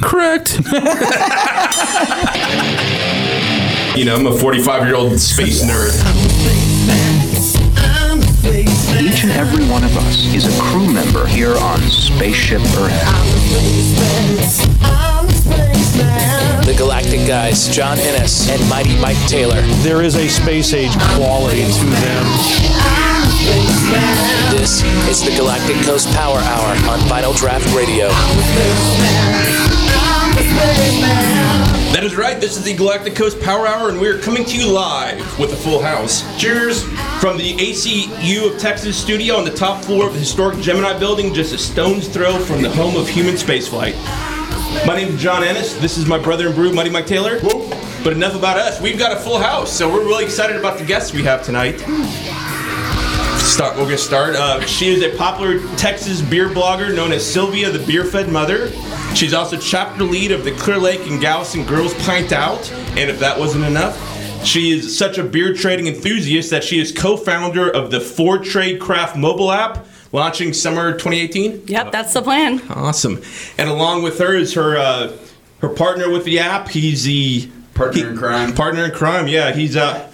Correct. You know, I'm a 45 year old space nerd. Each and every one of us is a crew member here on Spaceship Earth. The Galactic Guys, John Ennis and Mighty Mike Taylor. There is a space age quality to them. This is the Galactic Coast Power Hour on Vinyl Draught Radio. That is right. This is the Galactic Coast Power Hour, and we're coming to you live with a full house. Cheers! From the ACU of Texas studio on the top floor of the historic Gemini building, just a stone's throw from the home of human spaceflight. My name is John Ennis. This is my brother and brew, Mighty Mike Taylor. But enough about us. We've got a full house, so we're really excited about the guests we have tonight. Start. We'll get started. Uh, she is a popular Texas beer blogger known as Sylvia, the Beer Fed Mother. She's also chapter lead of the Clear Lake and Galveston Girls Pint Out. And if that wasn't enough, she is such a beer trading enthusiast that she is co-founder of the Four Trade Craft mobile app, launching summer 2018. Yep, that's the plan. Awesome. And along with her is her uh, her partner with the app. He's the Partner in crime. Partner in crime. Yeah, he's uh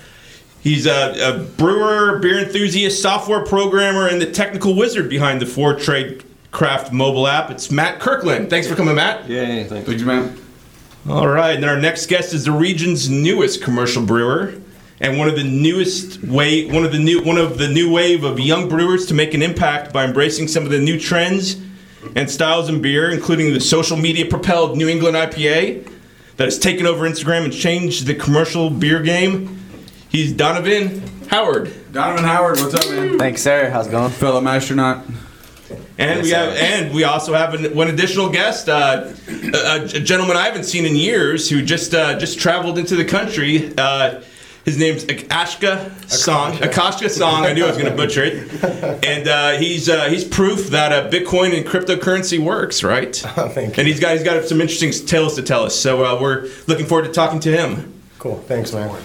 he's a, a brewer, beer enthusiast, software programmer, and the technical wizard behind the Four Trade Craft mobile app. It's Matt Kirkland. Thanks for coming, Matt. Yeah, thanks. Would you, man? All right, and our next guest is the region's newest commercial brewer, and one of the newest way, one of the new, one of the new wave of young brewers to make an impact by embracing some of the new trends and styles in beer, including the social media propelled New England IPA that has taken over Instagram and changed the commercial beer game. He's Donavan Howard, Donavan Howard, what's up, man? Thanks, sir. How's it going? Fellow astronaut. and we have, and we also have an, one additional guest, uh, a, a gentleman I haven't seen in years who just uh, just traveled into the country. Uh, his name's Ashka Song. Akashka Song. I knew I was going to butcher it. And uh, he's uh, he's proof that uh, Bitcoin and cryptocurrency works, right? thank you. And he's got he's got some interesting tales to tell us. So uh, we're looking forward to talking to him. Cool. Thanks, man.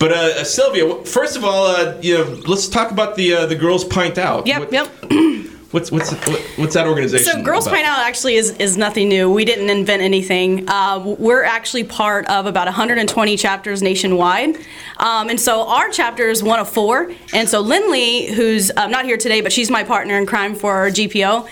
But uh, uh, Sylvia, first of all, uh, you know, let's talk about the uh, the Girls Pint Out. Yep, What- yep. What's what's what's that organization? So Girls about? Pint Out actually is, is nothing new. We didn't invent anything. Uh, we're actually part of about 120 chapters nationwide. Um, and so our chapter is one of four. And so Lindley, who's um, not here today, but she's my partner in crime for our GPO,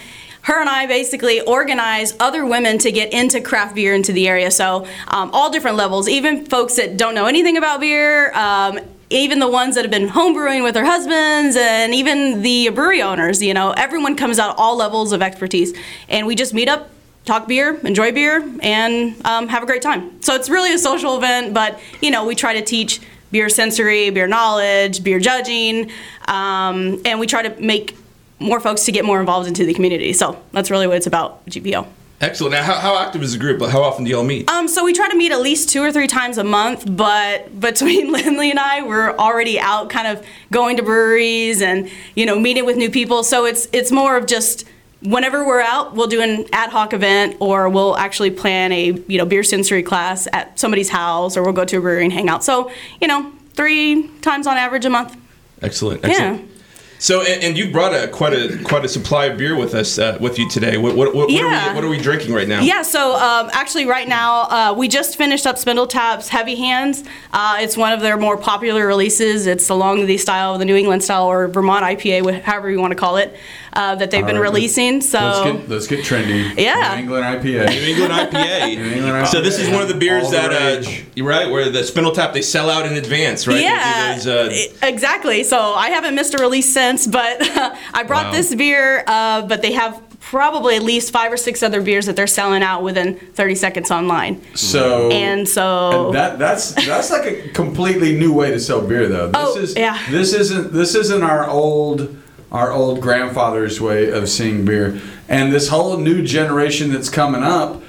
her and I basically organize other women to get into craft beer into the area. So um, all different levels, even folks that don't know anything about beer. Um, even the ones that have been homebrewing with their husbands and even the brewery owners, you know, everyone comes out all levels of expertise. And we just meet up, talk beer, enjoy beer, and um, have a great time. So it's really a social event, but, you know, we try to teach beer sensory, beer knowledge, beer judging, um, and we try to make more folks to get more involved into the community. So that's really what it's about, GPO. Excellent. Now, how, how active is the group? How often do y'all meet? Um, so we try to meet at least two or three times a month, but between Lindley and I, we're already out kind of going to breweries and, you know, meeting with new people. So it's it's more of just whenever we're out, we'll do an ad hoc event or we'll actually plan a, you know, beer sensory class at somebody's house or we'll go to a brewery and hang out. So, you know, three times on average a month. Excellent. Excellent. Yeah. So, and, and you brought a quite a quite a supply of beer with us uh, with you today. What what, what, Yeah. what, are we, what are we drinking right now? Yeah, so um, actually, right now, uh, we just finished up Spindle Tap's Heavy Hands. Uh, it's one of their more popular releases. It's along the style of the New England style or Vermont IPA, however you want to call it, uh, that they've been All right. releasing. So, Let's get let's get trendy. Yeah. New England IPA. New England IPA. New England So this is one of the beers All that uh, you're right where the Spindle Tap they sell out in advance, right? Yeah, those, uh, exactly. So I haven't missed a release since, but I brought Wow. this beer, uh, but they have probably at least five or six other beers that they're selling out within 30 seconds online. So And so And that that's that's like a completely new way to sell beer though. This Oh, is yeah. this isn't this isn't our old our old grandfather's way of seeing beer. And this whole new generation that's coming up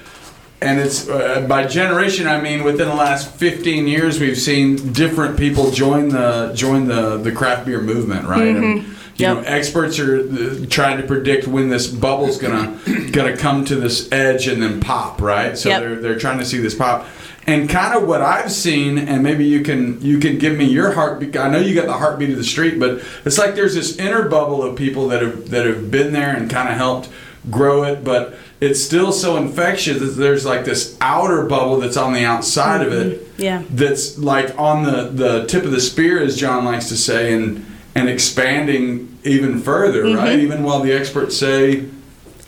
and it's uh, by generation I mean within the last 15 years we've seen different people join the join the the craft beer movement, right? And, you know, experts are uh, trying to predict when this bubble's gonna gonna come to this edge and then pop, right? So Yep. they're they're trying to see this pop. And kind of what I've seen, and maybe you can you can give me your heartbeat. I know you got the heartbeat of the street, but it's like there's this inner bubble of people that have that have been there and kind of helped grow it, but it's still so infectious that there's like this outer bubble that's on the outside of it. Mm-hmm. Yeah. That's like on the, the tip of the spear, as John likes to say, and and expanding even further, Mm-hmm. right? Even while the experts say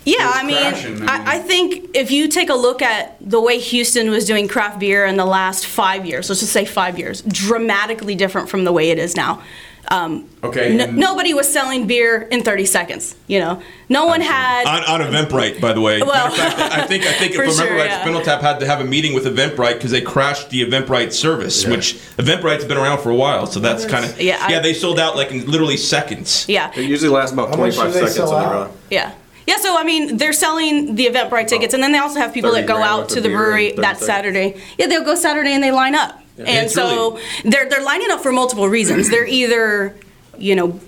Yeah, I mean, crashing, I mean. I, I think if you take a look at the way Houston was doing craft beer in the last five years, let's just say five years, dramatically different from the way it is now. Um, Okay, n- and- nobody was selling beer in 30 seconds. You know, no one had. On, on Eventbrite, by the way. Well, fact, I think I think if I remember sure, right, yeah. Spindle Tap had to have a meeting with Eventbrite because they crashed the Eventbrite service, which Eventbrite's been around for a while, so that's kind of Yeah, I- yeah. They sold out like in literally seconds. yeah, It usually lasts about 25 seconds sell on the out? run. yeah. Yeah, so I mean, they're selling the Eventbrite tickets, and then they also have people that go out to the brewery that. Saturday. Yeah, they'll go Saturday and they line up, and It's so really- they're they're lining up for multiple reasons. They're either, you know,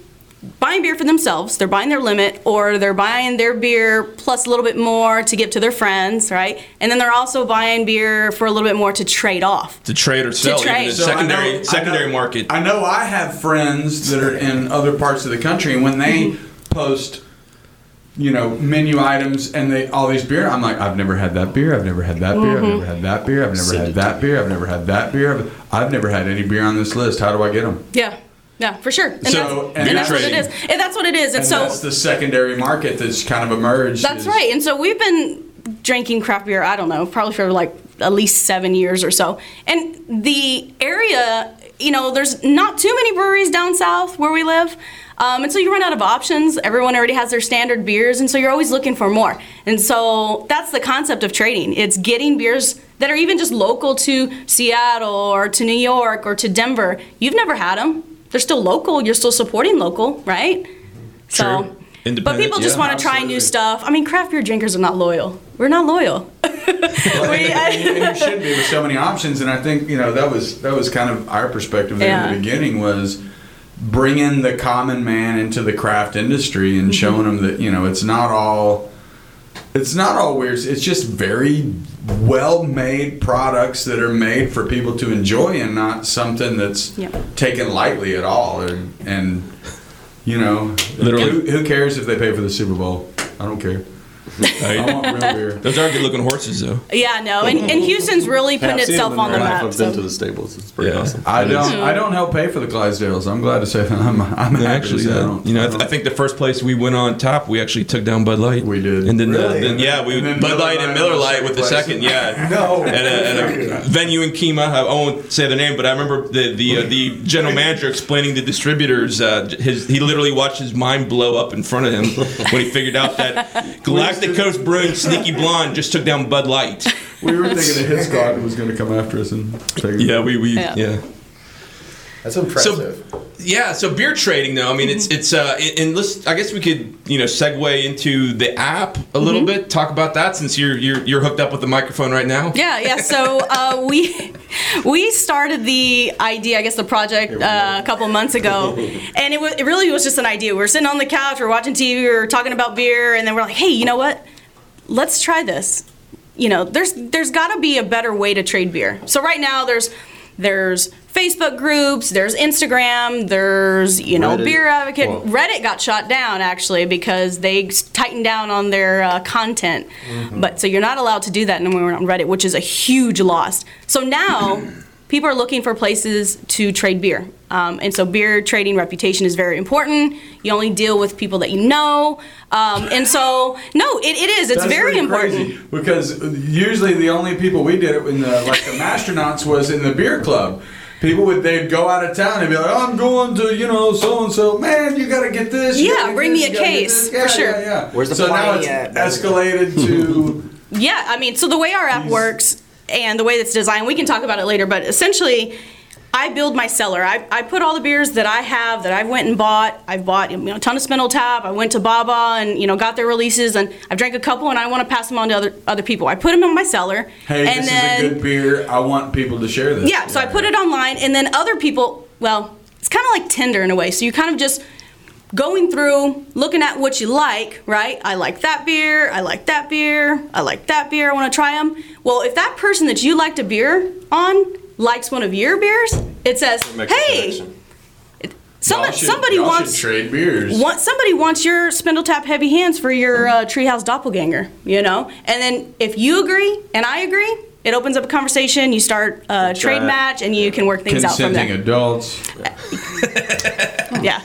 buying beer for themselves, they're buying their limit, or they're buying their beer plus a little bit more to give to their friends, right? And then they're also buying beer for a little bit more to trade off. To trade or sell, to trade. in So I secondary know- I secondary know- market. I know I have friends that are in other parts of the country, and when they Mm-hmm. post, you know, menu items and they all these beer, I'm like, I've never had that beer. I've never had that beer. I've never had that beer. I've never had that beer. I've never had that beer. I've, I've never had any beer on this list. How do I get them? Yeah, yeah, for sure. And So, that's, and and that's what it is. And that's what it is. And, And so that's the secondary market that's kind of emerged. That's is- right. And so we've been drinking craft beer, I don't know, probably for like at least seven years or so. And the area, you know, there's not too many breweries down south where we live. Um, and so you run out of options. Everyone already has their standard beers, and so you're always looking for more. And so that's the concept of trading. It's getting beers that are even just local to Seattle or to New York or to Denver. You've never had them. They're still local. You're still supporting local, right? So, True. But Independent, people just yeah, want to try new stuff. I mean, craft beer drinkers are not loyal. We're not loyal. We- and you should be with so many options. And I think you know that was that was kind of our perspective there in the beginning was bringing the common man into the craft industry Mm-hmm. and showing them that you know it's not all it's not all weird. It's just very well made products that are made for people to enjoy and not something that's Yep. taken lightly at all. And, and you know, Literally. who, who cares if they pay for the Super Bowl? I don't care. I want real beer. Those are good looking horses, though. yeah, no, and, and Houston's really putting I've seen itself them on the in real life. map. I've been to the stables. It's pretty Yeah. awesome. I It don't. is. I don't help pay for the Clydesdales. I'm glad to say that I'm. I'm Yeah, happy actually, to say I uh, don't. you know, I, I th- I think the first place we went on top, we actually took down Bud Light. We did. and then, uh, Really? then yeah, we And then Bud Miller Light and Lite Miller was Light with the second second, yeah. No. At a, at a venue in Kemah, I won't say the name, but I remember the the uh, the general manager explaining the distributors. Uh, his he literally watched his mind blow up in front of him when he figured out that Galactic Coast Brewing Sneaky Blonde just took down Bud Light. we were thinking the hit squad was going to come after us and take. Yeah, we we Yeah. yeah. That's impressive. Yeah, so beer trading though. I mean, it's it's uh, and- and let's. I guess we could you know segue into the app a little Mm-hmm. bit. Talk about that since you're you're you're hooked up with the microphone right now. Yeah, yeah. So uh, we we started the idea, I guess, the project uh, a couple months ago, and it was it really was just an idea. We were sitting on the couch, we were watching TV, we were talking about beer, and then we're like, hey, you know what? Let's try this. You know, there's there's got to be a better way to trade beer. So right now there's there's Facebook groups, there's Instagram, there's you know Reddit. beer advocate. Reddit got shot down actually because they tightened down on their uh, content. But so you're not allowed to do that anymore on Reddit, which is a huge loss. So now people are looking for places to trade beer. Um, and so beer trading reputation is very important. You only deal with people that you know. Um, and so, no, it, it is. It's That's very important. crazy, because usually the only people we did it in the like the astronauts was in the beer club. People would they'd go out of town and be like, oh, I'm going to you know so and so. Man, you got to get this. Yeah, gotta bring this, me a you gotta get case, this." for Yeah, sure. Yeah, yeah. Where's the so now party it's at? escalated to. Yeah, I mean, so the way our app works and the way it's designed, we can talk about it later, but essentially, I build my cellar. I, I put all the beers that I have that I've went and bought. I've bought you know, a ton of Spindle Tap. I went to Baa Baa and you know got their releases, and I've drank a couple, and I want to pass them on to other other people. I put them in my cellar, Hey, and this then is a good beer. I want people to share this. yeah, so I put it online, and then other people, well, it's kind of like Tinder in a way. So you kind of just going through, looking at what you like, right? I like that beer, I like that beer, I like that beer, I want to try them. Well, if that person that you liked a beer on likes one of your beers, it says, hey. Some, should- somebody wants trade beers. Want, somebody wants your spindle tap heavy hands for your uh, treehouse doppelganger, you know? And then if you agree and I agree, it opens up a conversation. You start a trade match and you can work things out from there. Consenting adults. Yeah.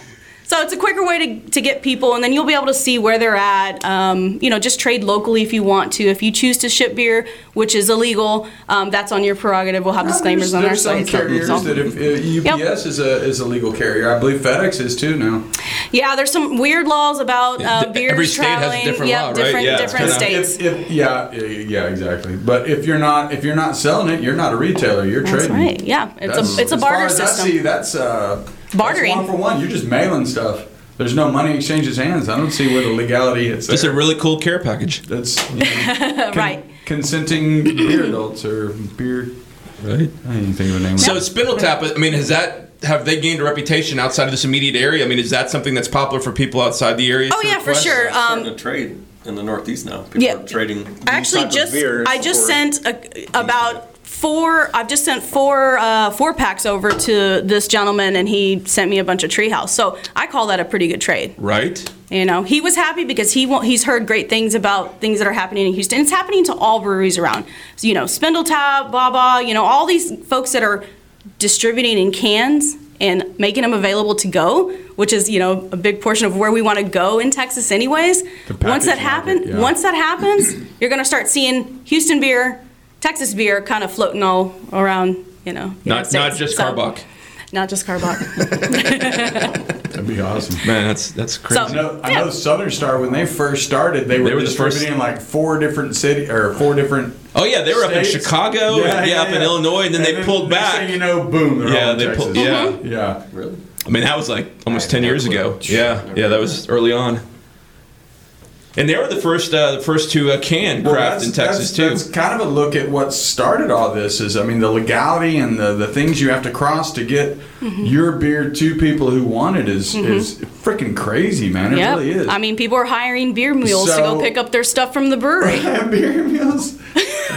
So it's a quicker way to, to get people, and then you'll be able to see where they're at. Um, you know, just trade locally if you want to. If you choose to ship beer, which is illegal, um, that's on your prerogative. We'll have disclaimers on our There's some site. so- carriers so- that if uh, UPS is a is a legal carrier. I believe FedEx is too now. Yeah, there's some weird laws about uh, d- beers every state has a traveling. different yep, law, right? different, Yeah, different states. If, if, yeah, yeah, yeah, exactly. But if you're not if you're not selling it, you're not a retailer. You're That's trading. right. Yeah, it's That's- a it's a as far barter as I system. see, that's uh, Bartering. That's one for one. You're just mailing stuff. There's no money exchanges hands. I don't see where the legality is. It's a really cool care package. That's you know, con- Right. Consenting beer adults or beer. Right. I didn't think of a name. So Spindle Tap, I mean, has that have they gained a reputation outside of this immediate area? I mean, is that something that's popular for people outside the area? Oh to yeah, for request? sure. Um, to trade in the Northeast now. People Yeah. are trading. these actually, type of just beers I just sent a, about four. I've just sent four uh, four packs over to this gentleman, and he sent me a bunch of Treehouse. So I call that a pretty good trade. Right. You know, he was happy because he he's heard great things about things that are happening in Houston. It's happening to all breweries around. So, you know, Spindle Tap, Baa Baa, you know, all these folks that are distributing in cans and making them available to go, which is you know a big portion of where we want to go in Texas, anyways. Once that happens, market, yeah. once that happens, you're gonna start seeing Houston beer, Texas beer, kind of floating all around. You know, United Not not just So- Karbach. Not just Karbach. That'd be awesome. Man, that's that's crazy. I know, I know Southern Star when they first started, they were, were the first- distributing like four different city or four different. oh yeah, they were up in states. Chicago, and, yeah, up in Illinois, and then they pulled next back. thing you know, boom, they're Yeah, all in they Texas. pulled- yeah. Mm-hmm. yeah. Really? I mean, that was like almost ten years ago. Yeah, yeah, that was early on. And they were the first, uh, the first to uh, can Well, craft in Texas that's, too. That's kind of a look at what started all this. Is I mean the legality and the, the things you have to cross to get Mm-hmm. your beer to people who want it is is freaking crazy, man. It Yep. really is. I mean, people are hiring beer mules to go pick up their stuff from the brewery. beer meals,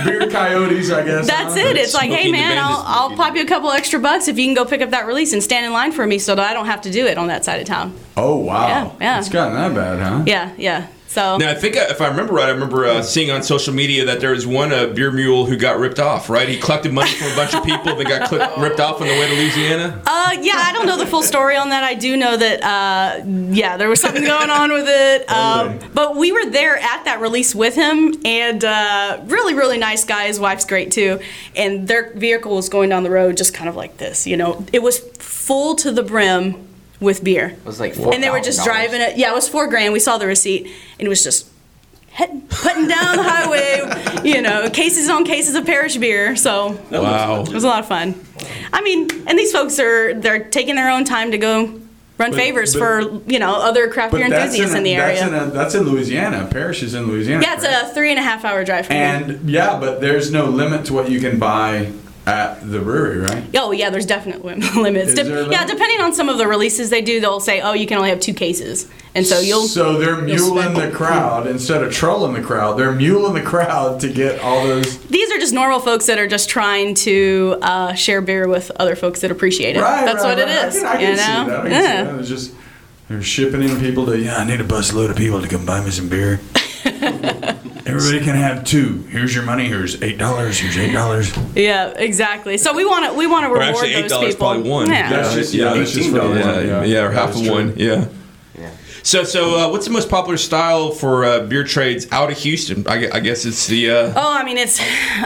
beer coyotes, I guess. That's huh? it. It's like, hey man, I'll, I'll pop you a couple extra bucks if you can go pick up that release and stand in line for me so that I don't have to do it on that side of town. Oh wow, Yeah, yeah. it's gotten that bad, huh? Yeah, yeah. So Now I think if I remember right, I remember uh, seeing on social media that there was one uh, beer mule who got ripped off. Right, he collected money from a bunch of people that got ripped off on the way to Louisiana. Uh, yeah, I don't know the full story on that. I do know that, uh, yeah, there was something going on with it. Um, but we were there at that release with him, and uh, really, really nice guy. His wife's great too. And their vehicle was going down the road just kind of like this. You know, it was full to the brim with beer. It was like four And they were just driving it. Yeah, it was four grand. We saw the receipt, and it was just. Head, putting down the highway, you know, cases on cases of parish beer. So Wow. it was a lot of fun. I mean, and these folks are they're taking their own time to go run favors but- for you know other craft beer enthusiasts in, in, the that's area. in a, that's in Louisiana. Parish is in Louisiana. yeah, it's a three and a half hour drive from here. and yeah, but there's no limit to what you can buy at the brewery, right? Oh yeah, there's definite lim- limits. There yeah, depending on some of the releases they do, they'll say, oh, you can only have two cases, and so you'll. So they're muling the crowd instead of trolling the crowd. They're muling the crowd to get all those. These are just normal folks that are just trying to uh, share beer with other folks that appreciate it. Right, That's right, what right. it is. I can, I can you see know? that. I can yeah. see that. It's just they're shipping in people to. Yeah, I need a busload of people to come buy me some beer. Everybody can have two. Here's your money. Here's eight dollars. Here's eight dollars. Yeah, exactly. So we want to we want to Or reward actually, eight those dollars people. probably one. Yeah. That's just yeah. Yeah, That's just for the $18. one. Yeah, yeah, or half is of true. one. Yeah. Yeah. So, so uh, what's the most popular style for uh, beer trades out of Houston? I, I guess it's the. Uh, Oh, I mean, it's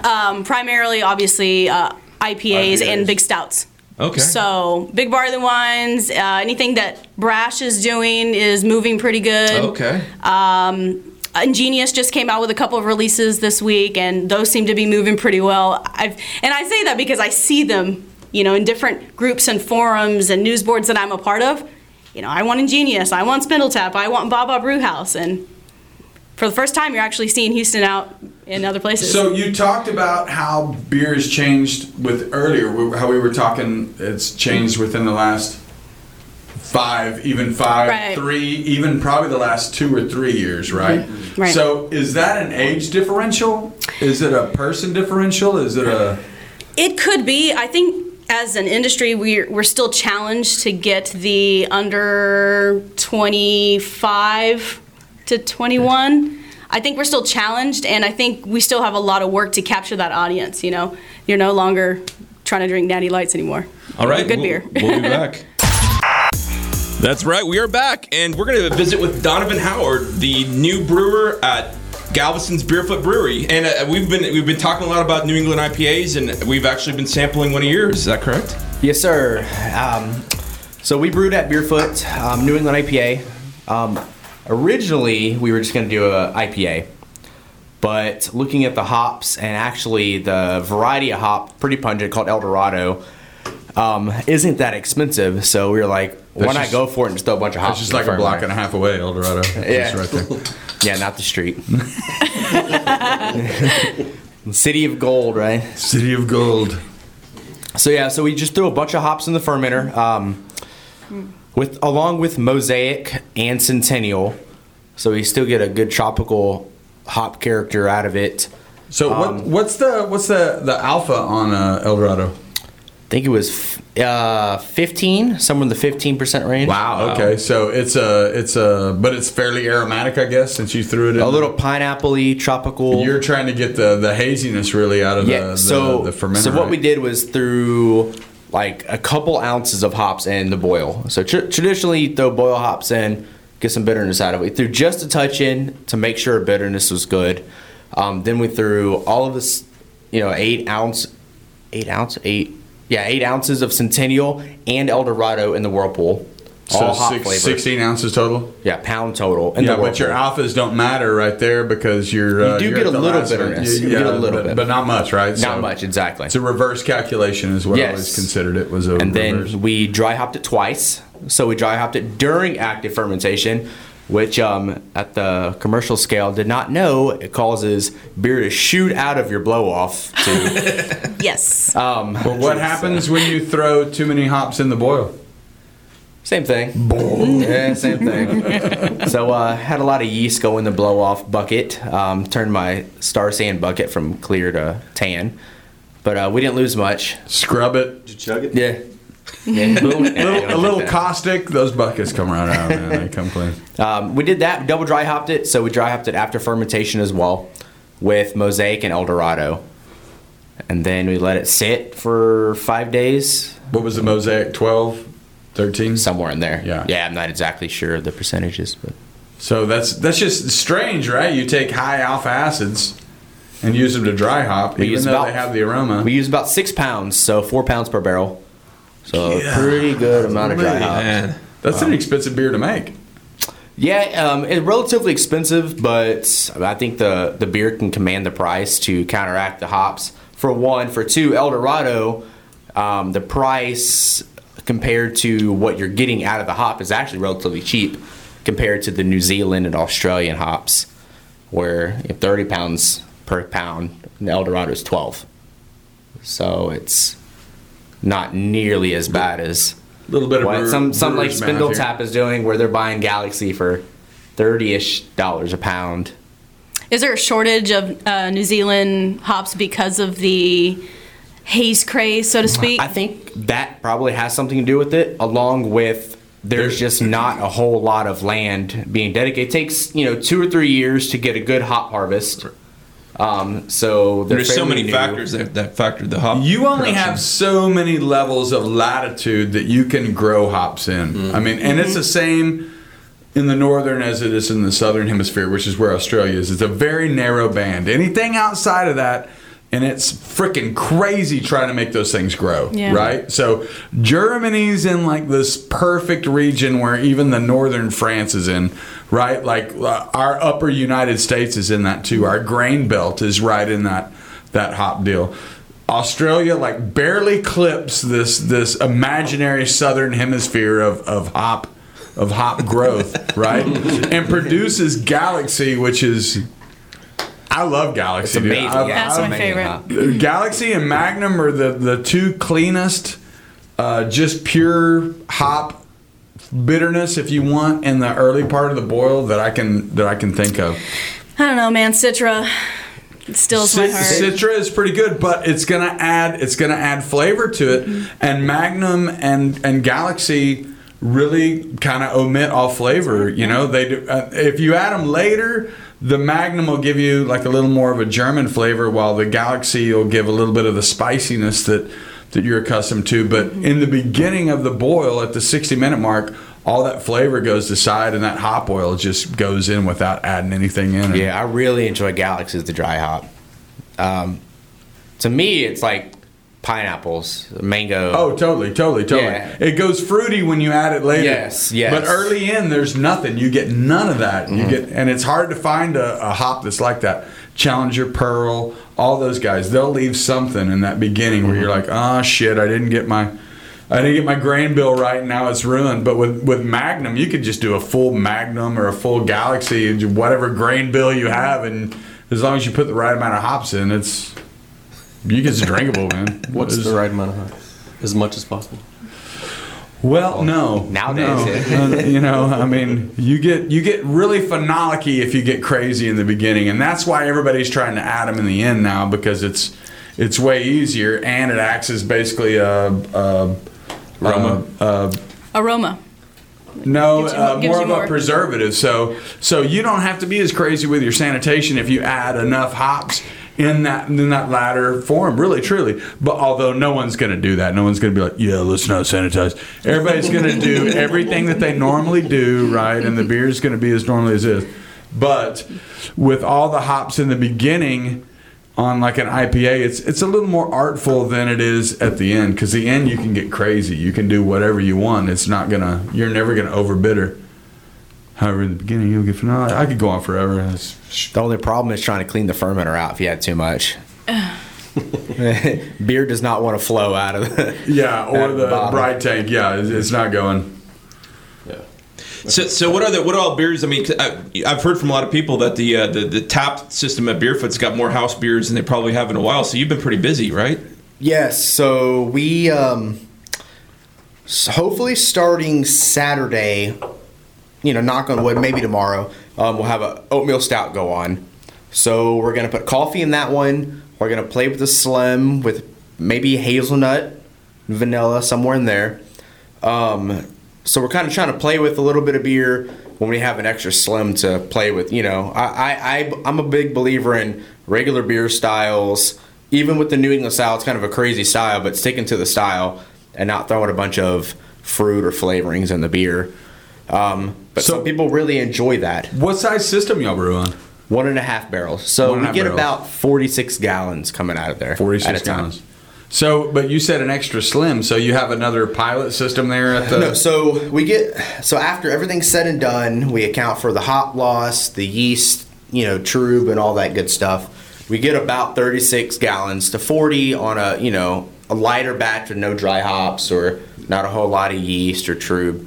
um, primarily, obviously, uh, IPAs, IPAs. and big stouts. okay. So, big barley wines, uh, anything that Brash is doing is moving pretty good. okay. Um, Ingenious just came out with a couple of releases this week, and those seem to be moving pretty well. I've, and I say that because I see them, you know, in different groups and forums and news boards that I'm a part of. You know, I want Ingenious, I want Spindle Tap, I want Baa Baa Brew House, and for the first time, you're actually seeing Houston out in other places. So you talked about how beer has changed with earlier. How we were talking, it's changed within the last five, even five, Right. three, even probably the last two or three years, right? Mm-hmm. Right. So is that an age differential? Is it a person differential? Is it a It could be. I think as an industry, we're, we're still challenged to get the under 25 to 21. I think we're still challenged, and I think we still have a lot of work to capture that audience. You know, you're no longer trying to drink Natty Lights anymore. All right, good we'll, beer. We'll be back. That's right, we are back, and we're going to visit with Donavan Howard, the new brewer at Galveston's Beerfoot Brewery. And uh, we've been we've been talking a lot about New England IPAs, and we've actually been sampling one of yours. Is that correct? Yes, sir. Um, so we brewed at Beerfoot, um, New England IPA. Um, originally, we were just going to do a IPA, but looking at the hops and actually the variety of hop, pretty pungent, called El Dorado, um, isn't that expensive. So we were like, why not go for it and just throw a bunch of hops? It's just like a block and a half away, El Dorado. Yeah. Right there. Yeah, not the street. City of Gold, right? City of Gold. So yeah, so we just threw a bunch of hops in the fermenter, um, with along with Mosaic and Centennial, so we still get a good tropical hop character out of it. So what, Um, what's the what's the the alpha on uh, El Dorado? I think it was f- uh, 15, somewhere in the 15% range. Wow. Okay. So it's a it's a but it's fairly aromatic, I guess, since you threw it in. A little pineapple-y, tropical. You're trying to get the the haziness really out of yeah. the, the so the fermenter. so what right? we did was through like a couple ounces of hops in the boil. So tr- traditionally, you throw boil hops in, get some bitterness out of it. We threw just a touch in to make sure bitterness was good. Um, then we threw all of this, you know, eight ounce, eight ounce, eight, yeah, eight ounces of Centennial and El Dorado in the whirlpool. So all hop six, flavor. 16 ounces total. Yeah, pound total. Yeah, but your alphas don't matter right there because you're. Uh, You do you're get a little bitterness. You get a little but, bit. but not much, right? Not much, exactly. It's a reverse calculation, is what I always considered it was a and reverse. then we dry hopped it twice. So we dry hopped it during active fermentation, which um, at the commercial scale did not know it causes beer to shoot out of your blow off. To Yes. um, But what happens when you throw too many hops in the boil? same thing. yeah, same thing. so uh, had a lot of yeast go in the blow off bucket. Um, turned my Star San bucket from clear to tan, but uh, we didn't lose much. Scrub it. Did you chug it? Yeah. Yeah, boom. A little, a little caustic. Those buckets come right out, man. They come clean. Um, we did that, double dry hopped it, so we dry hopped it after fermentation as well with Mosaic and El Dorado. And then we let it sit for five days, What was the mosaic? 12, 13? somewhere in there. Yeah. Yeah, I'm not exactly sure of the percentages, but So that's that's just strange, right? You take high alpha acids and use them to dry hop, We even use though about- they have the aroma. we use about six pounds, so four pounds per barrel. So a pretty good amount of dry hop. Man. that's an expensive beer to make. Yeah, um, it's relatively expensive, but I think the, the beer can command the price to counteract the hops. For one, for two, El Dorado, um, the price compared to what you're getting out of the hop is actually relatively cheap compared to the New Zealand and Australian hops, where you know, 30 pounds per pound, and El Dorado is 12. So it's not nearly as bad as A little bit of what brewer- some some like Spindle. Tap is doing, where they're buying Galaxy for thirty ish dollars a pound. Is there a shortage of uh, New Zealand hops because of the haze craze, so to speak? I think that probably has something to do with it, along with there's just not a whole lot of land being dedicated. It takes you know two or three years to get a good hop harvest. Um, so There's so many new. factors that, that factor the hop. You only production. have so many levels of latitude that you can grow hops in. I mean, and it's the same in the northern as it is in the southern hemisphere, which is where Australia is. It's a very narrow band. Anything outside of that, and it's freaking crazy trying to make those things grow, Yeah. right? So Germany's in like this perfect region where even the northern France is in, right? Like uh, our upper United States is in that too. Our grain belt is right in that that hop deal. Australia like barely clips this this imaginary southern hemisphere of, of hop of hop growth, right? and produces Galaxy, which is I love Galaxy. It's dude. amazing. I- yeah, That's it's my amazing, favorite. huh? Galaxy and Magnum are the, the two cleanest, uh, just pure hop bitterness, if you want, in the early part of the boil that I can that I can think of. I don't know, man. Citra, It stills my heart. Citra is pretty good, but it's gonna add it's gonna add flavor to it. Mm-hmm. And Magnum and and Galaxy really kind of omit all flavor. You know, they do, uh, if you add them later. The Magnum will give you like a little more of a German flavor, while the Galaxy will give a little bit of the spiciness that that you're accustomed to. But Mm-hmm. in the beginning of the boil, at the 60 minute mark, all that flavor goes to side, and that hop oil just goes in without adding anything in. it. Yeah, I really enjoy Galaxy as the dry hop. Um, to me, it's like pineapples, mango. Oh, totally, totally, totally. Yeah. It goes fruity when you add it later. Yes, yes. But early in, there's nothing. You get none of that. Mm-hmm. You get, and it's hard to find a, a hop that's like that. Challenger, Pearl, all those guys, they'll leave something in that beginning where you're Mm-hmm. like, oh shit, I didn't get my, I didn't get my grain bill right, and now it's ruined. But with with Magnum, you could just do a full Magnum or a full Galaxy, and whatever grain bill you have, and as long as you put the right amount of hops in, it's you get it's drinkable, man. What's It's- the right amount of hot? As much as possible. Well, no. nowadays, no. Uh, you know, I mean, you get you get really phenolic if you get crazy in the beginning, and that's why everybody's trying to add them in the end now because it's it's way easier and it acts as basically a, a Aroma? a- a- Aroma. no, Gives you- uh, gives more you of more. a preservative. So, so you don't have to be as crazy with your sanitation if you add enough hops in that in that latter form. Really, truly. But although no one's going to do that, no one's going to be like, yeah, let's not sanitize. Everybody's going to do everything that they normally do, right? And the beer is going to be as normally as is. But with all the hops in the beginning. On like an IPA, it's it's a little more artful than it is at the end because the end you can get crazy. You can do whatever you want. It's not gonna. You're never gonna overbitter. However, in the beginning you'll get phenolic. I could go on forever. It's- The only problem is trying to clean the fermenter out if you had too much. Beer does not want to flow out of the. yeah, or of the bottle. bright tank. Yeah, it's, it's not going. Yeah. So, so what are the what are all beers? I mean, I, I've heard from a lot of people that the uh, the the tap system at Beerfoot's got more house beers than they probably have in a while. So you've been pretty busy, right? Yes, so we um s- hopefully starting Saturday, you know, knock on wood, maybe tomorrow, um, we'll have a oatmeal stout go on. So we're gonna put coffee in that one. We're gonna play with the slim with maybe hazelnut, vanilla somewhere in there. Um, so we're kind of trying to play with a little bit of beer when we have an extra slim to play with. You know, I, I, I I'm a big believer in regular beer styles. Even with the New England style, it's kind of a crazy style, but sticking to the style and not throwing a bunch of fruit or flavorings in the beer. Um, but So- some people really enjoy that. What size system y'all brew on? One and a half barrels. So One and a we get barrels. about 46 gallons coming out of there. at a Forty-six time. gallons. So, but you said an extra slim. So you have another pilot system there at the. No, so we get so after everything's said and done, we account for the hop loss, the yeast, you know, trub, and all that good stuff. We get about 36 gallons to 40 on a you know a lighter batch with no dry hops or not a whole lot of yeast or trub.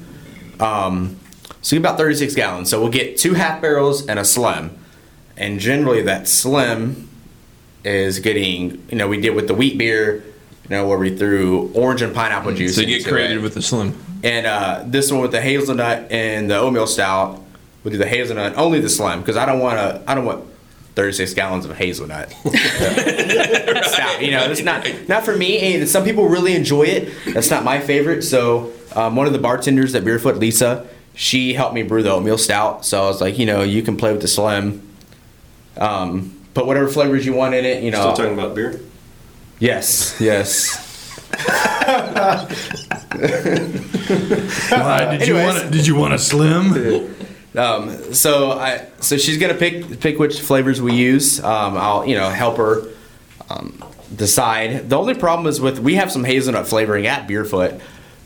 Um, so about 36 gallons. So we'll get two half barrels and a slim, and generally that slim is getting you know we did with the wheat beer. You know, where we threw orange and pineapple juice. So you get creative it. with the slim. And uh, this one with the hazelnut and the oatmeal stout, we'll do the hazelnut only the slim because I don't want to. I don't want 36 gallons of hazelnut stout. You know, it's not not for me. And some people really enjoy it. That's not my favorite. So um, one of the bartenders at Beerfoot, Lisa, she helped me brew the oatmeal stout. So I was like, you know, you can play with the slim. Um, put whatever flavors you want in it. You know. Still talking about beer? yes. Yes. Why did you Anyways. want? A, did you want a slim? Um, so I so she's gonna pick pick which flavors we use. Um, I'll you know help her um, decide. The only problem is with we have some hazelnut flavoring at Beerfoot,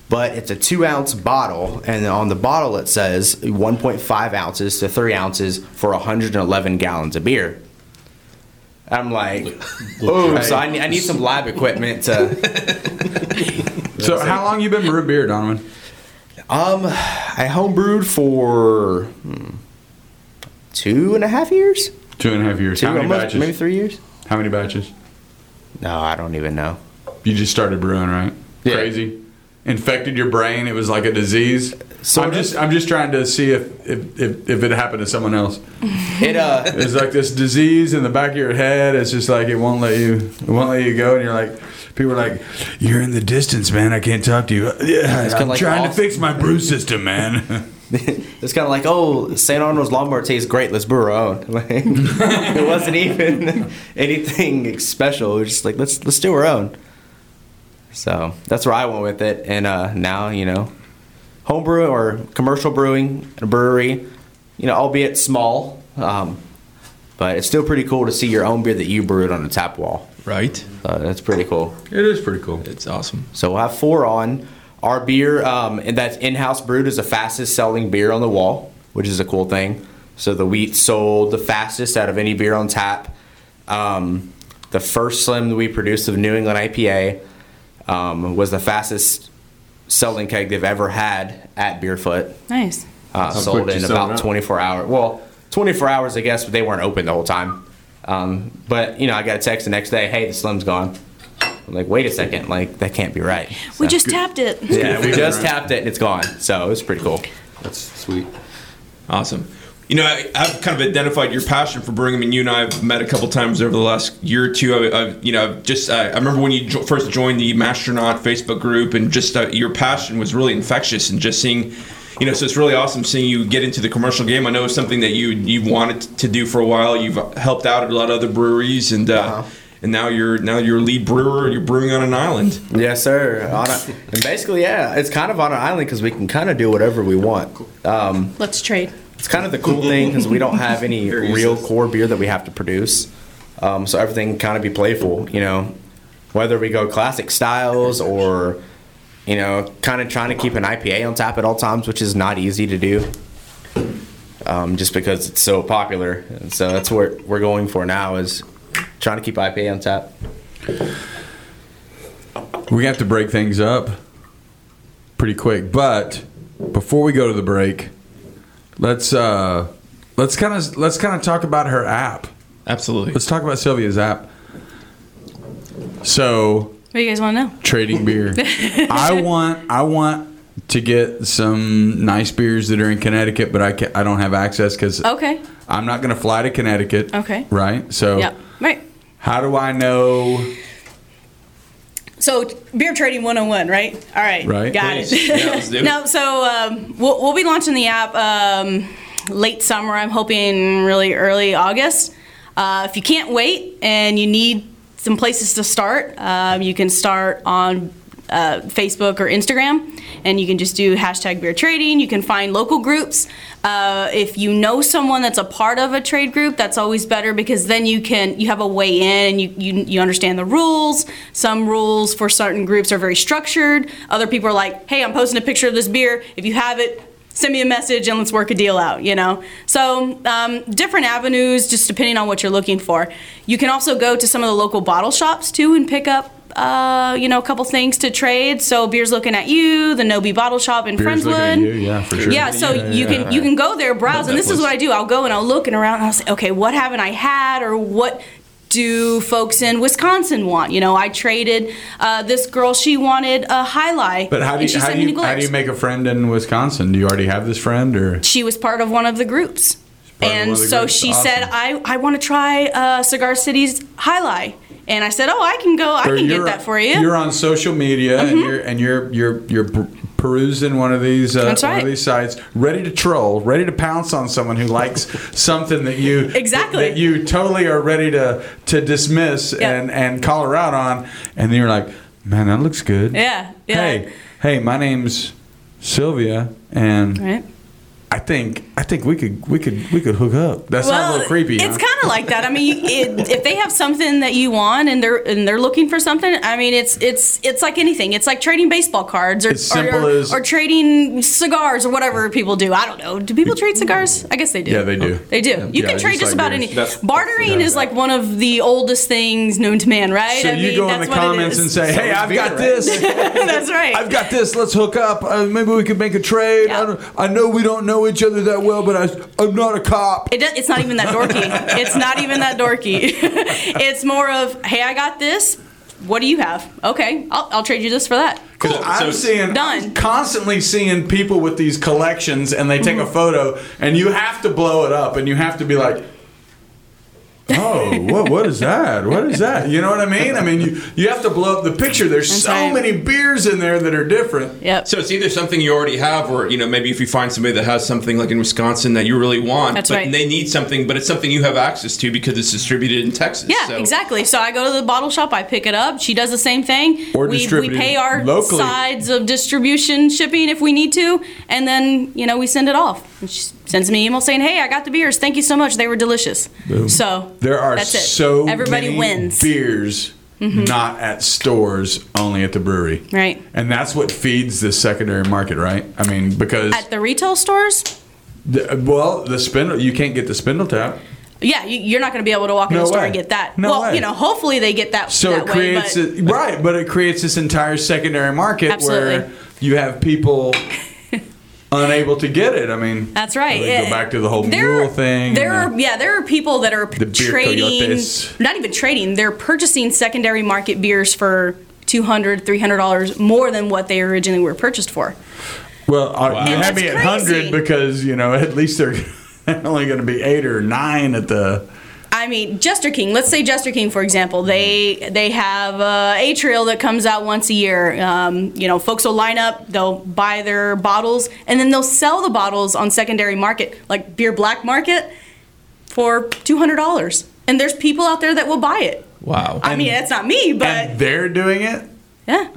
but it's a two ounce bottle, and on the bottle it says 1.5 ounces to three ounces for 111 gallons of beer. I'm like, oh, so I need, I need some lab equipment to. So, how long you been brewing beer, Donavan? Um, I homebrewed for hmm, two and a half years. Two and a half years. Two, how many almost, batches? maybe three years. How many batches? No, I don't even know. You just started brewing, right? Yeah. Crazy. Infected your brain. It was like a disease. Sort I'm just I'm just trying to see if if, if, if it happened to someone else. It uh, It's like this disease in the back of your head. It's just like it won't let you it won't let you go, and you're like. People are like, "You're in the distance, man. I can't talk to you." Yeah, kinda I'm like trying to fix my brew system, man. it's kind of like, oh, St. Arnold's lawnmower tastes great. Let's brew our own. Like, it wasn't even anything special. It was just like let's let's do our own. So that's where I went with it, and uh, now you know, home brewing or commercial brewing a brewery, you know, albeit small, um, but it's still pretty cool to see your own beer that you brewed on the tap wall. Right. So that's pretty cool. it is pretty cool. It's awesome. So we'll have four on. Our beer um, and that's in-house brewed is the fastest selling beer on the wall, which is a cool thing. So the wheat sold the fastest out of any beer on tap. Um, the first slim that we produced of New England IPA um, was the fastest selling keg they've ever had at Beerfoot. Nice. Uh, sold in about 24 hours. Well, 24 hours, I guess, but they weren't open the whole time. Um, but you know, I got a text the next day, "Hey, the slim's gone." I'm like, "Wait a second, like that can't be right." We So- just tapped it. yeah, we just tapped it and it's gone. So it was pretty cool. That's sweet. Awesome. You know, I, I've kind of identified your passion for brewing. I mean, you and I have met a couple times over the last year or two. I, I you know, just uh, I remember when you jo- first joined the Mashtronaut Facebook group, and just uh, your passion was really infectious. And just seeing, you know, so it's really awesome seeing you get into the commercial game. I know it's something that you you've wanted to do for a while. You've helped out at a lot of other breweries, and uh, and now you're now you're a lead brewer. You're brewing on an island. Yes, sir. On a, and basically, yeah, it's kind of on an island because we can kind of do whatever we want. Um, Let's trade. It's kind of the cool thing because we don't have any real core beer that we have to produce. Um, so everything can kind of be playful, you know, whether we go classic styles or, you know, kind of trying to keep an IPA on tap at all times, which is not easy to do. Um, just because it's so popular, and so that's what we're going for now is trying to keep IPA on tap. We have to break things up pretty quick, but before we go to the break, let's uh let's kind of let's kind of talk about her app. Absolutely. Let's talk about Sylvia's app. So, What do you guys want to know? trading beer. I want I want to get some nice beers that are in Connecticut, but I can, I don't have access cuz Okay. I'm not going to fly to Connecticut. Okay. Right? So, Yep. Right. how do I know So beer trading 101, right? All right. Right. Got Please. it. Yeah, let's do it. no, so um, we'll, we'll be launching the app um, late summer. I'm hoping really early August. Uh, if you can't wait and you need some places to start, um, you can start on uh, Facebook or Instagram, and you can just do hashtag beer trading. You can find local groups. Uh, if you know someone that's a part of a trade group, that's always better because then you can you have a way in and you, you you understand the rules. Some rules for certain groups are very structured. Other people are like, hey, I'm posting a picture of this beer. If you have it, send me a message and let's work a deal out you know so um, different avenues just depending on what you're looking for you can also go to some of the local bottle shops too and pick up uh, you know a couple things to trade so beers looking at you the nobi bottle shop in Beers friendswood looking at you, yeah, for sure. yeah so Yeah, you yeah, can you can go there browse and this is what i do i'll go and i'll look and around and i'll say okay what haven't i had or what do folks in Wisconsin want? You know, I traded uh, this girl. She wanted a highlight, But how do you how do you, how do you make a friend in Wisconsin? Do you already have this friend or she was part of one of the groups. And the so groups. she Awesome. said, I, I want to try uh, Cigar City's Highlight. And I said, Oh, I can go, I Or can get that for you. Mm-hmm. You're on social media and you're and you're you're you're perusing one of these uh, That's one of these sites, ready to troll, ready to pounce on someone who likes something that you Exactly. that you totally are ready to to dismiss Yeah. and and call her out on, and then you're like, man, that looks good. Yeah, yeah. Hey, hey, my name's Sylvia, and Right. I think I think we could we could we could hook up. That sounds a little creepy. It's huh? kind of like that. I mean, it, if they have something that you want and they're and they're looking for something, I mean, it's it's it's like anything. It's like trading baseball cards or It's simple or, as- or trading cigars or whatever people do. I don't know. Do people trade cigars? I guess they do. Yeah, they do. They do. You Yeah, can trade just just like about beers. any. Bartering is like one of the oldest things known to man, right? So I you mean, go in that's the comments and say, "Hey, I've got right? this. that's right. I've got this. Let's hook up. Uh, maybe we could make a trade. Yeah. I, don't, I know we don't know each other that well, but I, I'm not a cop. It it's not even that dorky. it's not even that dorky. it's more of, hey, I got this. What do you have? Okay, I'll, I'll trade you this for that. And Because I'm So- seeing, Done. I'm constantly seeing people with these collections, and they take a Mm-hmm. photo, and you have to blow it up, and you have to be like. Oh, what what is that? What is that? You know what I mean? I mean, you you have to blow up the picture. There's That's so right. many beers in there that are different. Yep. So it's either something you already have, or you know, maybe if you find somebody that has something like in Wisconsin that you really want, That's but right. they need something, but it's something you have access to because it's distributed in Texas. Yeah, So- exactly. So I go to the bottle shop, I pick it up. She does the same thing. Or we, we pay our locally. sides of distribution shipping if we need to, and then you know we send it off. Sends me an email saying, "Hey, I got the beers. Thank you so much. They were delicious." So There are that's it. so everybody many wins. Mm-hmm. beers not at stores, only at the brewery. Right. And that's what feeds the secondary market, right? I mean, because At the retail stores, the, well, the spindle you can't get the spindle tap. yeah, you, you're not going to be able to walk in No the store way. and get that. No well, way. you know, hopefully they get that. So that it creates way, but, a, right, but it creates this entire secondary market where you have people unable to get it. I mean, That's right. They go back to the whole there, mule thing. There and are yeah, there are people that are The beer trading, coyotes. not even trading. They're purchasing secondary market beers for 200 300 dollars more than what they originally were purchased for. well, uh, you And had me that's at hundred because you know at least they're only going to be eight or nine at the. I mean, Jester King. Let's say Jester King, for example. They they have uh, a trail that comes out once a year. Um, you know, folks will line up, they'll buy their bottles, and then they'll sell the bottles on secondary market, like beer black market, for two hundred dollars. And there's people out there that will buy it. Wow. I mean, that's not me, but and they're doing it. yeah.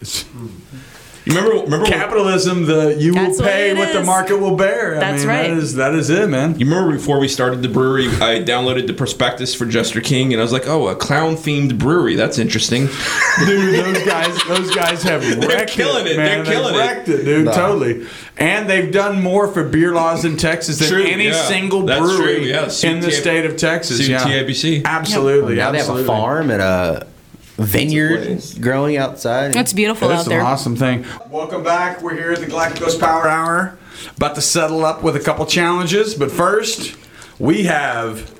You remember? Remember? Capitalism, the you will pay it what the market will bear. I That's mean, right. That is that is it, man. You remember before we started the brewery, I downloaded the prospectus for Jester King, and I was like, "Oh, a clown-themed brewery. That's interesting." dude. Those guys, those guys have wrecked killing it. Man. They're killing They've it. wrecked it, dude. Totally. And they've done more for beer laws in Texas than True, any yeah. single brewery yeah. in the state of Texas. Yeah. CTABC. Absolutely. now they have a farm and a vineyard growing outside. That's beautiful That's out an there. awesome thing. Welcome back. We're here at the Galactic Coast Power Hour. About to settle up with a couple challenges, but first we have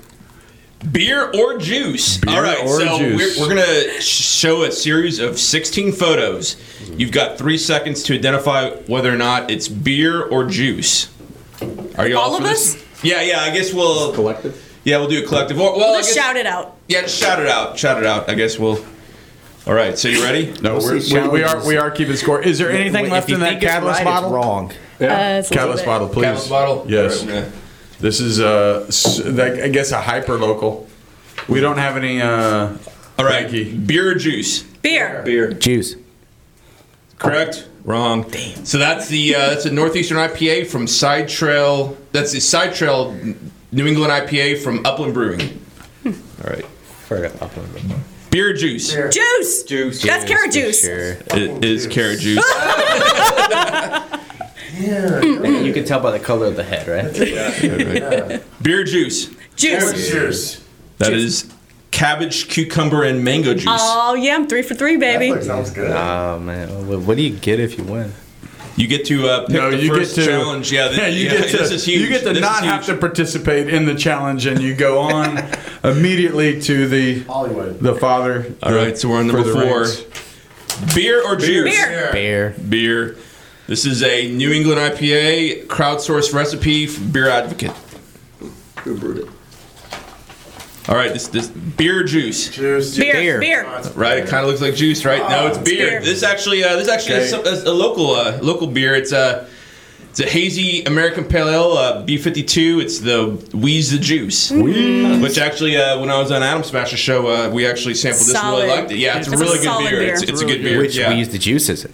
Beer or juice? Beer All right, or so juice. We're, we're gonna show a series of 16 photos. You've got three seconds to identify whether or not it's beer or juice. Are you all, All for of this? us? Yeah, yeah. I guess we'll Collective? Yeah, we'll do a collective. Or, well, I Just guess, shout it out. Yeah, just shout it out. Shout it out. I guess we'll. All right. So you ready? no. We're, these we, we are we are keeping score. Is there anything If left in that think it's catalyst right, bottle? It's wrong. Uh, it's a little Catalyst bottle, please. Catalyst bottle. Yes. All right, I'm This is uh, I guess a hyper local. We don't have any. Uh, All right. Frankie. Beer or juice? Beer. Beer. Juice. Correct. Wrong. Damn. So that's the uh, that's a northeastern IPA from Side Trail. That's the Side Trail New England IPA from Upland Brewing. All right. Beer or juice? Juice. Juice. That's carrot juice. Sure. It is carrot juice. You can tell by the color of the head, right? Beer or juice? Juice. Cheers. That is cabbage, cucumber, and mango juice. Oh yeah, I'm three for three, baby. That sounds good. Oh man, what, what do you get if you win? you get to uh, pick no, the you first get to challenge. Yeah, th- yeah, you yeah, get to this is huge. you get to This not have to participate in the challenge, and you go on immediately to the Hollywood. the father. All right, so we're on number four. ranks. Beer or juice? Beer. Bear. Beer. This is a New England IPA crowdsourced recipe from Beer Advocate. Who brewed it? All right, this this beer or juice. Juice. Beer. Beer. Beer. Right, it kind of looks like juice, right? no, it's beer. beer. This actually, uh, this actually Okay. some- a, a local uh, local beer. It's a it's a hazy American Pale Ale, uh, B52. It's the Wheeze the Juice, which actually, uh, when I was on Adam Smasher show, uh, we actually sampled this. and Solid. Really liked it. Yeah, it's, It's a a really good solid beer. beer. It's, it's a good beer. Which yeah. we use the juice is it?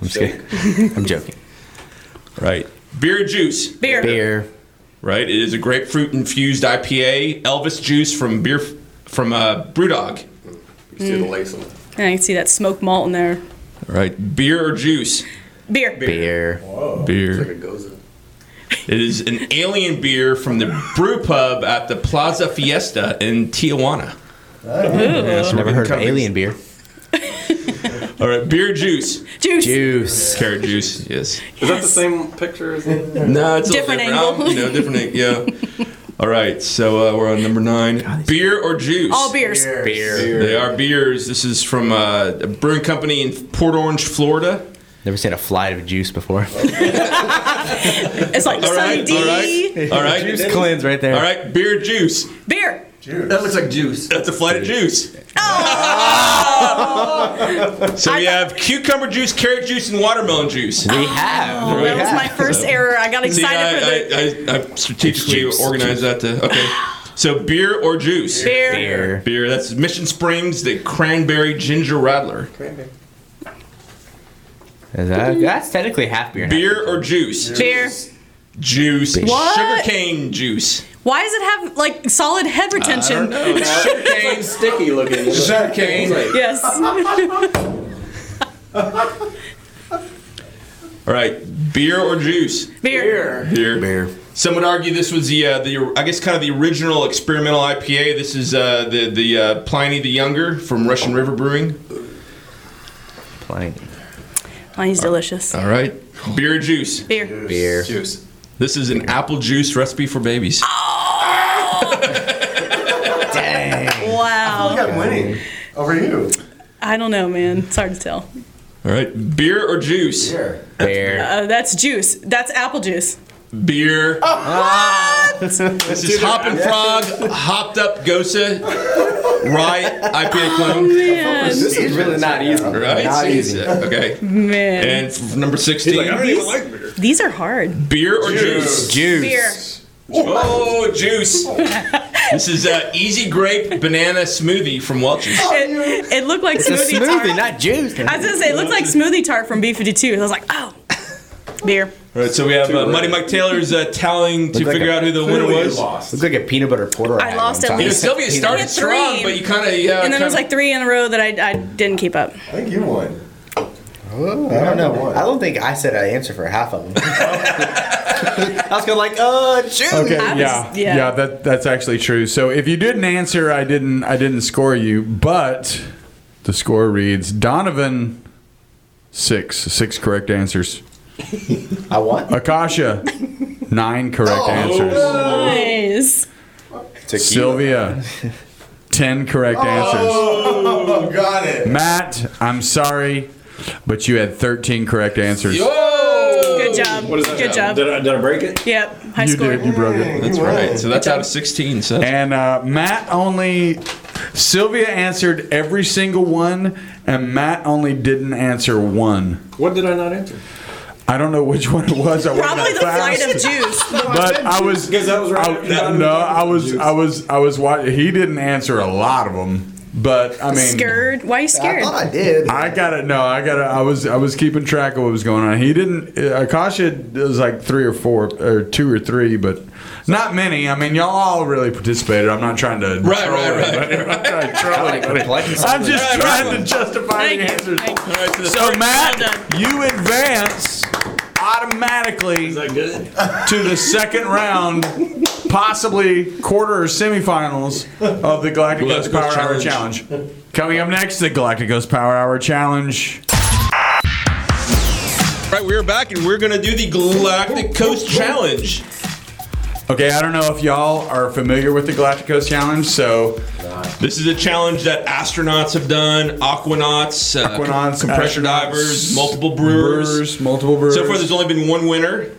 I'm just kidding. I'm joking. right. Beer juice. Beer. Beer. Right. It is a grapefruit infused IPA. Elvis juice from beer from uh, BrewDog. You see the lace on it. And I can see that smoked malt in there. Right. Beer or juice. Beer. Beer. Beer. Like a gose. It is an alien beer from the brew pub at the Plaza Fiesta in Tijuana. Never heard of alien beer. All right, beer juice. Juice. Juice. Carrot juice, yes. Is that the same picture as the No, it's a Different little angle. You know, different, ang- yeah. All right, so uh, we're on number nine. Beer or juice? All beers. Beer. They are beers. This is from uh, a brewing company in Port Orange, Florida. Never seen a flight of juice before. It's like All Sunny right, D. all right, all right. juice cleanse right there. All right, beer, juice. Beer. That looks like juice. That's a flight of juice. Oh! so we have cucumber juice, carrot juice, and watermelon juice. We have. Oh, we that was my first error. I got See, excited for the I, I, I, I strategically Juice, organized that to. Okay. So beer or juice? beer. Beer. Beer. That's Mission Springs, the cranberry ginger rattler. Is that, that's technically half beer. and half Beer or juice? Beer. Juice. What? Sugarcane juice. Why does it have like solid head retention? Sugarcane. Sticky looking. Sugarcane. Yes. All right. Beer or juice? Beer. Beer. Beer. Some would argue this was the uh, the I guess kind of the original experimental IPA. This is uh, the the uh, Pliny the Younger from Russian River Brewing. Plain. Mine's delicious. All right. Beer or juice? Beer. Beer. Juice. This is an apple juice recipe for babies. Dang. Wow. I'm winning over you. I don't know, man. It's hard to tell. All right. Beer or juice? Here. Beer. Uh, that's juice. That's apple juice. Beer. This is Hop and Frog hopped up Gose rye IPA clone. Man. This is really not easy. Right? Not See, easy. Okay. Man. And number 16. these, these are hard. Beer or juice? Juice. Beer. Oh, juice. this is uh, Easy Grape Banana Smoothie from Welch's. It, it looked like It's a smoothie, smoothie, tart. not juice. I was gonna say it looked like smoothie tart from B52. I was like, oh, beer. All right, so we have uh, Mighty Mike Taylor's uh, tallying to Look like figure a- out who the winner Clearly you was. lost. Looks like a peanut butter porter. I had lost one at time. You know, least- Sylvia I started had strong, but you kind of yeah. And then it was kinda- like three in a row that I, I didn't keep up. I think you won. Oh, I don't know. I don't think I said I answered for half of them. I was going to, like, uh, juice. Okay, I was- yeah, yeah. yeah, that that's actually true. So if you didn't answer, I didn't I didn't score you, but the score reads Donavan six six correct answers. I won. Akasha nine correct answers. Nice. Sylvia ten correct answers. Oh, got it. Matt, I'm sorry, but you had thirteen correct answers. Good job. Good job. Did I, did I break it? Yep. High You score. did. You broke it. That's right. So that's out of 16. So And uh, Matt only, Sylvia answered every single one, and Matt only didn't answer one. What did I not answer? I don't know which one it was. I wasn't Probably the that flight fast. of juice. But I was Because that was right I, after Donavan no, talked I about was. I was, I was watching. He didn't answer a lot of them, but I mean, Scared? Why are you I scared? thought I did. I got it. No, I got it. I was, I was keeping track of what was going on. He didn't. Uh, Akasha was like three or four, or two or three, but not many. I mean, y'all all really participated. I'm not trying to. Right, troll right, right. anybody. I'm trying to troll anybody. I'm just Right, trying right. to justify Thank the answers. You. All right, so the So Matt, you advance automatically Is that good? to the second round, possibly quarter or semifinals of the Galactic Coast Galacticos Power Hour Challenge. Challenge. Coming up next, the Galactic Coast Power Hour Challenge. All right, we're back and we're gonna do the Galactic Coast Challenge. Okay, I don't know if y'all are familiar with the Galactic Coast Challenge, so This is a challenge that astronauts have done, aquanauts, uh, Aquanauts, compression astronauts, divers, multiple brewers. brewers, multiple brewers. So far, there's only been one winner.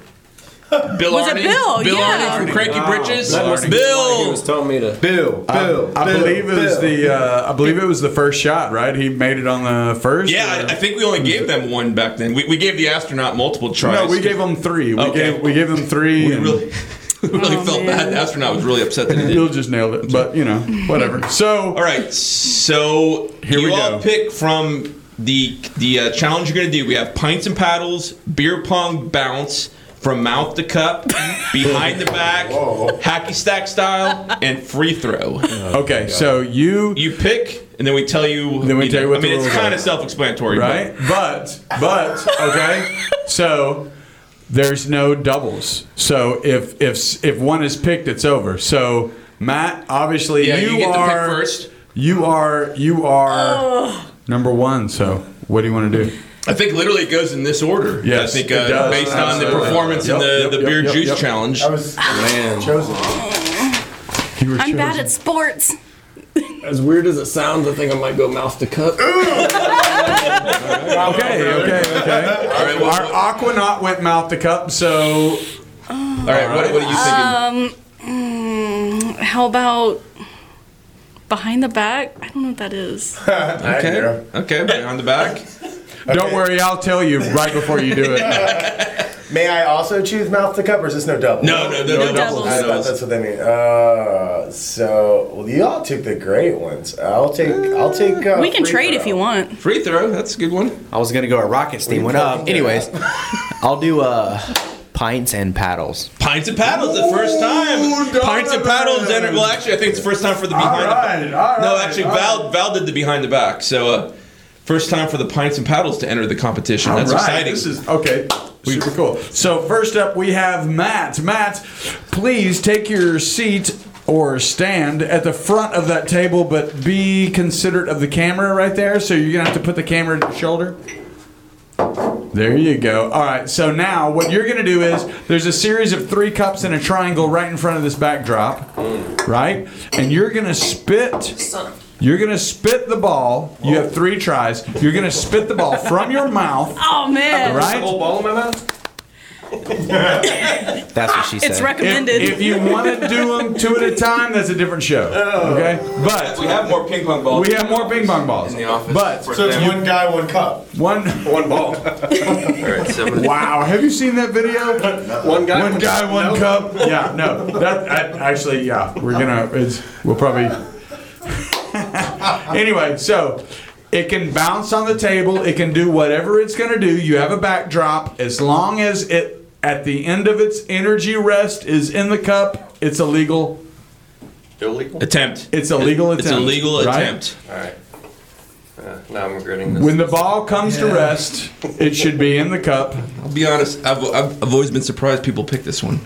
Bill Was it Bill? Bill Yeah. Arney from Cranky Wow. Britches. That must have been He was Bill. telling me to. Bill, Bill, I believe it was the uh, I believe it was the first shot, right? He made it on the first. Yeah, or- I, I think we only gave them one back then. We, we gave the astronaut multiple tries. no, we gave them three. We Okay. gave we gave them three. We and really, we really Oh, felt man. bad. The astronaut was really upset that he Bill did. just nailed it, but you know, whatever. So All right, so Here you we all go. pick from the the uh, challenge you're going to do. We have pints and paddles, beer pong bounce, from mouth to cup, behind the back, hacky stack style, and free throw. okay, so you You pick, and then we tell you. Then we tell you what I mean, it's kind of self-explanatory, right? But but okay, so there's no doubles. So if if if one is picked, it's over. So Matt, obviously Yeah, you, you get to pick are first. You are you are number one. So what do you want to do? I think literally it goes in this order. Yes, I think it uh, does. based on the Absolutely. performance in the, yep, the yep, beer yep, juice yep. challenge. I was Man. chosen. You were I'm bad at sports. As weird as it sounds, I think I might go mouth to cup. Okay, okay, okay. All right, what, Our Aquanaut went mouth to cup, so all right, what, what are you thinking? Mm, how about behind the back? I don't know what that is. okay, okay, behind the back. don't worry, I'll tell you right before you do it. May I also choose mouth to cup, or is this no double? No, no, no, no, doubles. I thought that's what they mean. Uh, so well, you all took the great ones. I'll take. I'll take. Uh, we can free trade throw. if you want. Free throw, that's a good one. I was gonna go a rocket steam We went up. Anyways, I'll do uh pints and paddles. Pints and paddles, the first time. Ooh, Pints and paddles. Enter, well, actually, I think it's the first time for the behind. right, the, all no, actually, all Val right. Val did the behind the back. So, uh, first time for the pints and paddles to enter the competition. That's All right, exciting. This is okay. Super cool. So first up, we have Matt. Matt, please take your seat or stand at the front of that table, but be considerate of the camera right there. So you're gonna have to put the camera to your shoulder. There you go. All right. So now what you're going to do is there's a series of three cups in a triangle right in front of this backdrop, right? And you're going to spit. You're going to spit the ball. You have oh. three tries. You're going to spit the ball from your mouth, Oh man, right? Whole ball in my mouth? That's what she said. it's If, recommended. if you want to do them two at a time, that's a different show. Oh. Okay? But we have more ping pong balls. we have more ping pong balls. in the office. But So it's one guy, one cup. one. One ball. All right, so Wow. Have you seen that video? One guy. One guy, one cup. Yeah, no. That I, actually, yeah, we're gonna. It's we'll probably. anyway, so it can bounce on the table. It can do whatever it's gonna do. You have a backdrop. As long as it at the end of its energy rest is in the cup, it's a legal. Illegal? attempt. It's a legal attempt. It's a attempt, legal right? attempt. Alright. Uh, now I'm regretting this. When the ball comes to rest, it should be in the cup. I'll be honest. I've, I've, I've always been surprised people pick this one.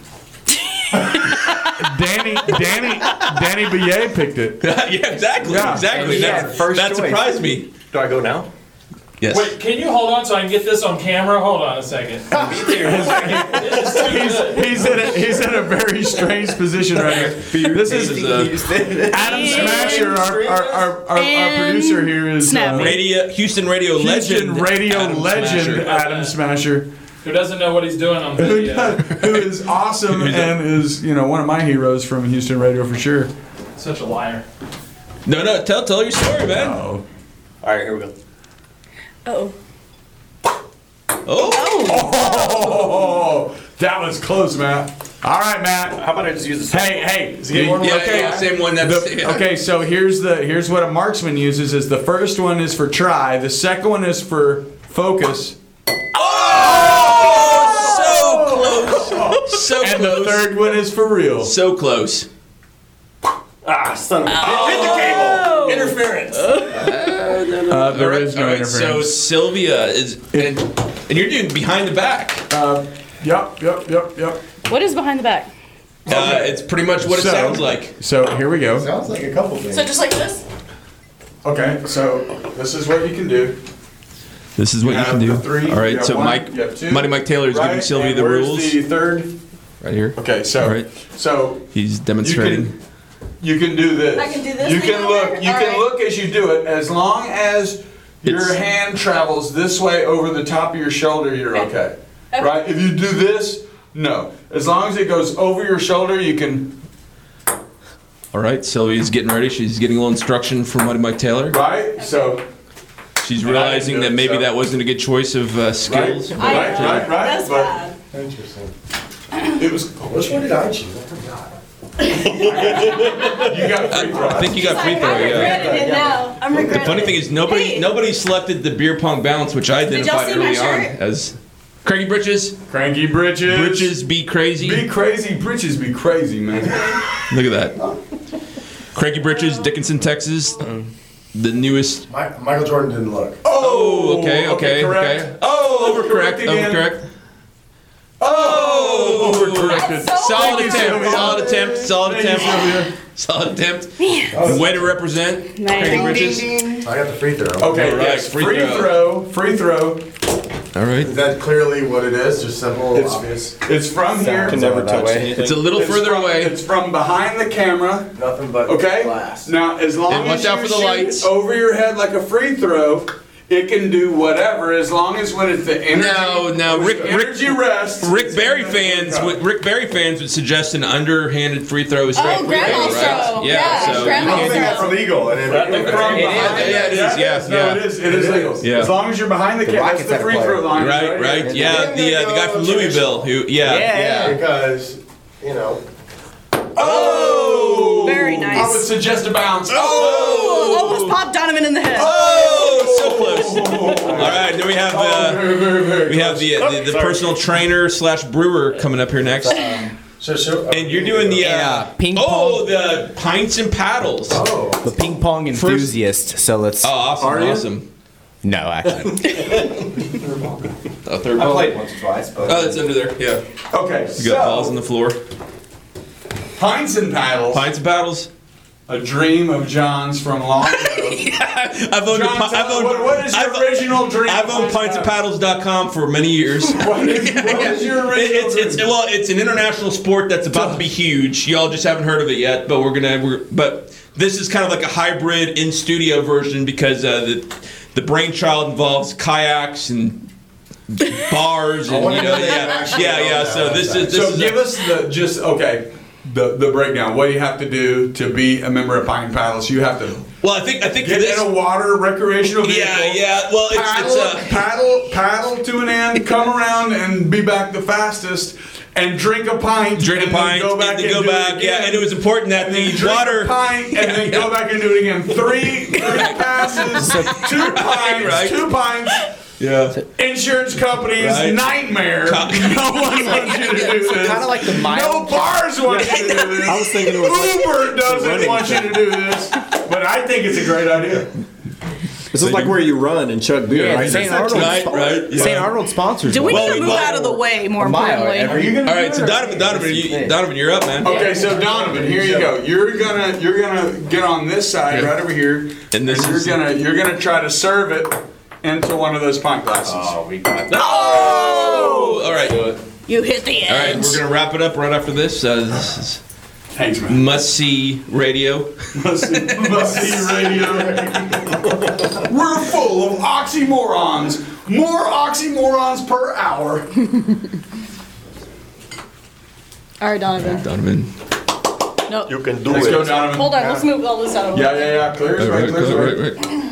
Danny, Danny, Danny Billet picked it. yeah, exactly. Yeah. Exactly. And he That, first that choice. surprised me. Do I go now? Yes. Wait, can you hold on so I can get this on camera? Hold on a second. this is too good. He's in a, he's in a very strange position right here. This is Adam Smasher, our, our, our, our, our And producer here is uh, me. Radio Houston radio Houston legend. radio Adam legend Smasher. Adam Smasher, Who doesn't know what he's doing on who, video? who is awesome and is you know one of my heroes from Houston radio for sure. Such a liar. No, no. Tell tell your story, man. Oh, Alright, here we go. oh, Oh. oh, that was close, Matt. All right, Matt. How about I just use the same Hey, hey. Yeah, you- okay, yeah, same one. That's The- yeah. okay, so here's the here's what a marksman uses is the first one is for try, the second one is for focus, Oh, so close. So and the third one is for real. So close. Ah, son of a bitch. Hit the cable! Interference! Uh, there All right, is no all right, So. Sylvia is, and, and you're doing behind the back. Uh, yep, yep, yep, yep. what is behind the back? Uh, it's pretty much what it So- sounds like. So here we go. Sounds like a couple things. So just like this? Okay, so this is what you can do. This is what you have can do. the three, All you right, have so one, Mike, you have two, Mighty Mike Taylor is giving Sylvia and the rules The third. Right here. Okay, so All right. so He's you demonstrating. can you can do this. I can do this You can look. there? You All can right. look as you do it. As long as your It's- hand travels this way over the top of your shoulder, you're okay. Okay. Right? If you do this, no. As long as it goes over your shoulder, you can. All right, Sylvia's getting ready. She's getting a little instruction from Mighty Mike Taylor. Right. So. She's realizing that maybe so- that wasn't a good choice of uh, Right. skills. Right. Right. Right. That's but bad. Interesting. It was. Oh, which one did I choose? I forgot. You got free throw. I think you got free throw. I'm Yeah. regretting it now. I'm regretting The funny thing is nobody Hey. nobody selected the beer pong bounce, which I y'all identified see my early on shirt? as Craigie Britches. Cranky britches. Britches be crazy. Be crazy. Britches be crazy, man. Look at that. Cranky Britches, Dickinson, Texas. The newest. My, Michael Jordan didn't look. Oh, okay, oh, okay, correct. okay. Oh, overcorrect, Correct again. overcorrect. Oh, Oh, overcorrected. So Solid Thank you, attempt, Sylvia. solid attempt, solid Thank you, attempt, Sylvia. solid attempt. Way to represent, Man. Cranky Britches. I got the free throw. Okay, All right, yes, free free, throw. throw. Free throw. All right. Is that clearly what it is? Just simple, It's- obvious. It's from here. Can never touch anything. It's a little It's further from- away. It's from behind the camera. Nothing but Okay. glass. Now, as long And watch as out you for the shoot lights. over your head like a free throw, it can do whatever as long as when it's the energy. No, no, when Rick- the energy rest. Rick Barry fans, would, Rick Barry fans would suggest an underhanded free throw is straight Oh, free throw, right? throw. Yeah, Yeah, so you can't do throw. That's illegal. And From it, behind. Yeah, it is, yeah, No, yeah. it is. It is legal. Yeah. As long as you're behind the, The camera, that's the free throw line. Right, right, yeah. The uh, the guy from Louisville, who, yeah, Yeah. because you know. Oh, Very nice. I would suggest a bounce. Oh, almost popped Donavan in the head. Oh, so close. All right, then we have uh, Oh, the very, very, very we have uh, the the, the personal trainer slash brewer coming up here next, um, So, so, uh, and you're doing the uh, Yeah, ping oh the pints and paddles. Oh, Oh. The ping pong enthusiast. so let's. Oh, awesome, Are you? awesome. No, actually. Oh, third ball. I ball. played once or twice, but Oh, it's under there. Yeah, Okay, you got balls on the floor. pints and paddles. Pints and paddles. A dream of John's from long ago. I've owned, a, John, pi- tell- I've owned, what, what is your I've, original dream? I've of owned pintsandpaddles.com for many years. What is, what is your original It- it's, it's dream? well, it's an international sport that's about to be huge. Y'all just haven't heard of it yet, but we're gonna. We're, but this is kind of like a hybrid in studio version because uh, the the brainchild involves kayaks and bars and wanna you know know that you yeah yeah yeah. So this is this so is give us the just okay. The, the breakdown. What do you have to do to be a member of Pine Paddles? You have to well. I think I think get this. in a water recreational vehicle. Yeah yeah. Well, it's paddle, it's uh, paddle, paddle to an end, come around and be back the fastest, and drink a pint. drink a pint, go back and then and go back. Yeah, and it was important that the drink water. a pint and Yeah, then yeah. go back and do it again. Three, three passes, two pints, Right. two pints. Yeah. Insurance companies Right. nightmare. No one wants you to do this. Kind of like the No mild. bars want you to do this. I was thinking it was like Uber doesn't want you to do this, but I think it's a great idea. this is like where you run and chug beer, Yeah, right? St. Arnold. Right, right, yeah. St. Arnold sponsors. Do we one. need to move well, out of the way, more a importantly? Are you gonna? All do right, so Donavan, Donavan, you, Donavan, you're up, man. Okay, so Donavan, here you go. You're gonna you're gonna get on this side Yeah. right over here, And this you're is- gonna you're gonna try to serve it into one of those pint glasses. Oh, we got that. Oh! All right. All You hit the right, All right, we're gonna wrap it up right after this. Uh, this is Thanks, man. must see radio. Must see, must see radio. We're full of oxymorons. More oxymorons per hour. All right, Donavan. Donavan. No. You can do Let's it. go, Donavan. Hold on. Let's move all this out of the way. Yeah, yeah, yeah. Clear as All right, right, clear as all right. right, right.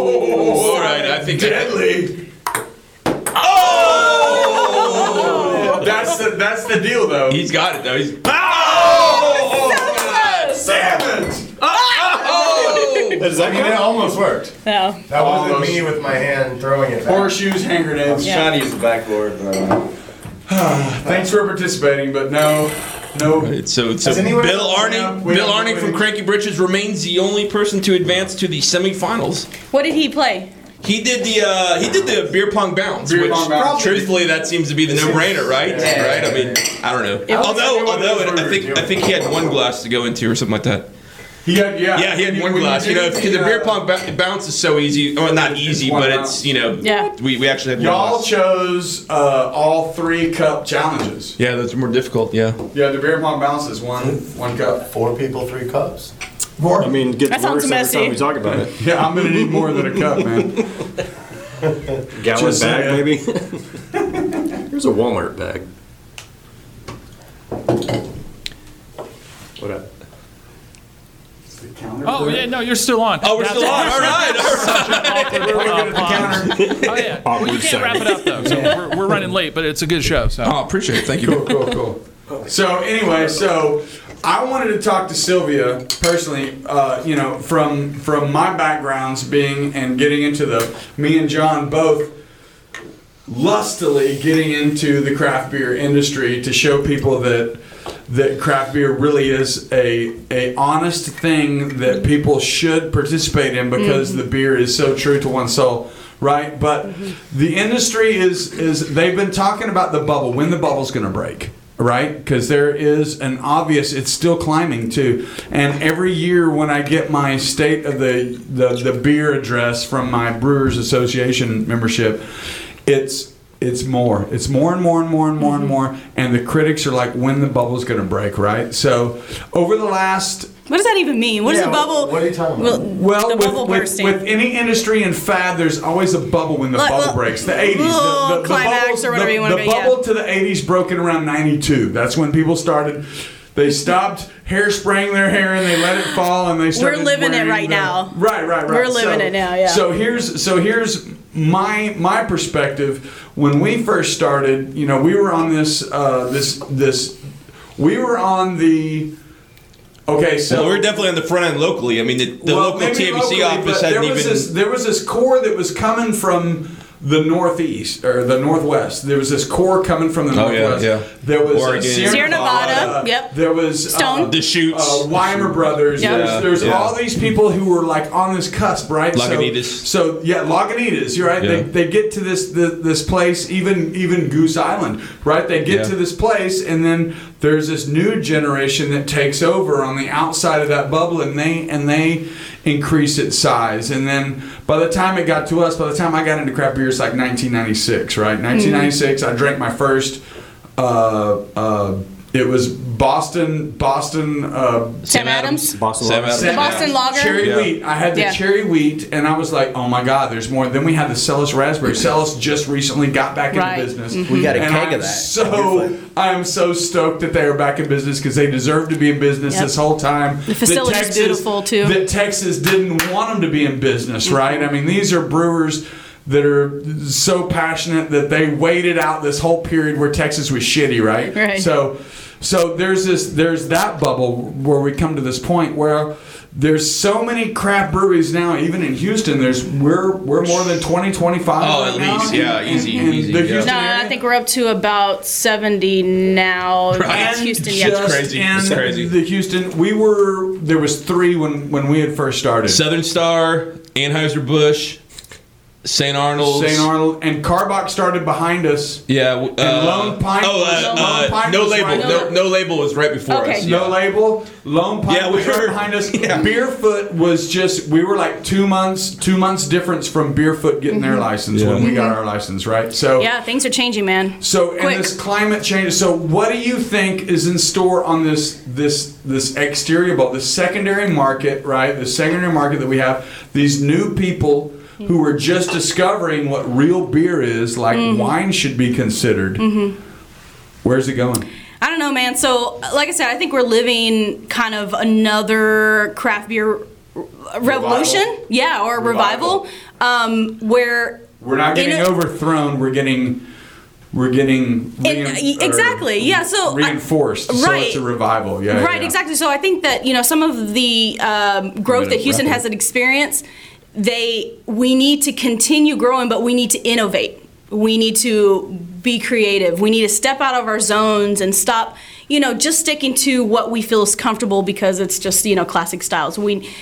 Oh, All right, I think. deadly. Oh! That's the that's the deal, though. He's got it though. He's. Oh! Damn it! Is I mean, it almost worked. No. That wasn't Almost. me with my hand throwing it. Back. Horseshoes, hand grenades. Yeah. Trying to use the backboard. But, uh, Thanks for participating, but no, no. Right, so, so Bill else- Arning, Bill have- Arning from Cranky Britches remains the only person to advance to the semifinals. What did he play? He did the uh, he did the beer pong bounce, Beer which pong bounce. truthfully that seems to be the no-brainer, right? Right? I mean, I don't know. although although I think I think he had one glass to go into or something like that. He had, yeah. Yeah, he had one When glass. You know, did because the beer pong ba- bounce is so easy. Well, not easy, one but bounce. it's you know. Yeah. We, we actually had one Y'all glass. chose uh, all three cup challenges. Yeah, that's more difficult. Yeah. Yeah, the beer pong bounce is one one cup. Four people, three cups. More. I mean, it gets That sounds worse every messy. time we talk about it. yeah, I'm gonna need more than a cup, man. Gallon Just bag, saying. maybe. Here's a Walmart bag. What up? Oh yeah, no, you're still on. Oh, we're still on. All right. All right. Oh yeah. Well, you can't wrap it up though. So we're, we're running late, but it's a good show. So. Oh, appreciate it. Thank you. Cool, cool, cool. So anyway, so I wanted to talk to Sylvia personally. Uh, you know, from from my backgrounds being and getting into the me and John both lustily getting into the craft beer industry to show people that that craft beer really is a a honest thing that people should participate in because the beer is so true to one's soul right but the industry is is they've been talking about the bubble when the bubble's going to break right? Because there is an obvious, it's still climbing too. And every year when I get my state of the, the, the beer address from my Brewers Association membership, it's it's more. It's more and more and more and more and mm-hmm. more. And the critics are like, when the bubble's going to break, right? So over the last What does that even mean? What is Yeah, a bubble? what are you talking about? well, the with, bubble with, bursting. with any industry and fad, there's always a bubble when the Like, bubble well, breaks. The 80s. little the, the, the climax bubbles- or whatever the, you wanna The go, yeah. bubble to the 80s broke in around 92. That's when people started. They stopped hairspraying their hair and they let it fall and they started. We're living it right the- now. Right, right, right. We're living it now, yeah. So here's so here's my my perspective. When we first started, you know, we were on this uh, this this. We were on the. Okay, so Well, we're definitely on the front end locally. I mean, the, the well, local maybe TABC locally, office hadn't there was even. This, there was this core that was coming from the northeast or the northwest. There was this core coming from the Oh, northwest. yeah. There was Oregon. Sierra, Sierra Nevada. Nevada, yep. There was Stone. Uh, Deschutes. uh, Widmer Brothers. Yeah. There's, there's Yeah. all these people who were like on this cusp, right? So- Lagunitas. So, yeah, Lagunitas. You're right. Yeah. They, they get to this the, this place, even even Goose Island, right? They get Yeah. to this place, and then there's this new generation that takes over on the outside of that bubble, and they and they increase its size. And then by the time it got to us, by the time I got into craft beer, it's like 1996, right? 1996. I drank my first. Uh, uh, it was Boston, Boston. Uh, Sam Adams. Boston Sam Lager. Adams. The Boston Lager. Cherry Yeah. wheat. I had the Yeah. cherry wheat, and I was like, "Oh my God, there's more." Then we had the Celis raspberry. Celis just recently got back into Right. business. We got a and keg I'm of that. So I am so stoked that they are back in business because they deserve to be in business Yep. this whole time. The facility's That beautiful, too. Mm-hmm. That Texas didn't want them to be in business, right? I mean, these are brewers that are so passionate that they waited out this whole period where Texas was shitty, right? Right. So, so there's this, there's that bubble where we come to this point where there's so many craft breweries now, even in Houston. There's we're we're more than 20, 25 Oh, right at now least, yeah, in- easy, in easy, yeah. No, area. I think we're up to about 70 now. Right. It's Houston, yeah. Just crazy. in It's crazy. The Houston, we were there was three when when we had first started. Southern Star, Anheuser Busch, St. Arnold's. St. Arnold and Karbach started behind us. Yeah. w- Uh, Lone Pint Oh, was- uh, Lone uh, no was label. right no, no label was right before Okay. us. No yeah. label. Lone Pint Yeah, we was right were- behind us. yeah. Beerfoot was just we were like two months two months difference from Beerfoot getting their license when we got our license, right? So Mm-hmm. Yeah, things are changing, man. So in Quick. this climate change, so what do you think is in store on this this this exterior bubble, the secondary market, right? The secondary market that we have, these new people who are just discovering what real beer is, like Mm-hmm. wine should be considered. Where's it going? I don't know, man. So, like I said, I think we're living kind of another craft beer revolution. Yeah, or revival. Um, where We're not getting a- overthrown. We're getting we're getting rein- exactly, yeah, so reinforced. so right. it's a revival. Yeah, Right, yeah. exactly. So I think that you know some of the um, growth that Houston record. has experienced, they we need to continue growing, but we need to innovate. We need to be creative. We need to step out of our zones and stop, you know, just sticking to what we feel is comfortable because it's just you know classic styles. We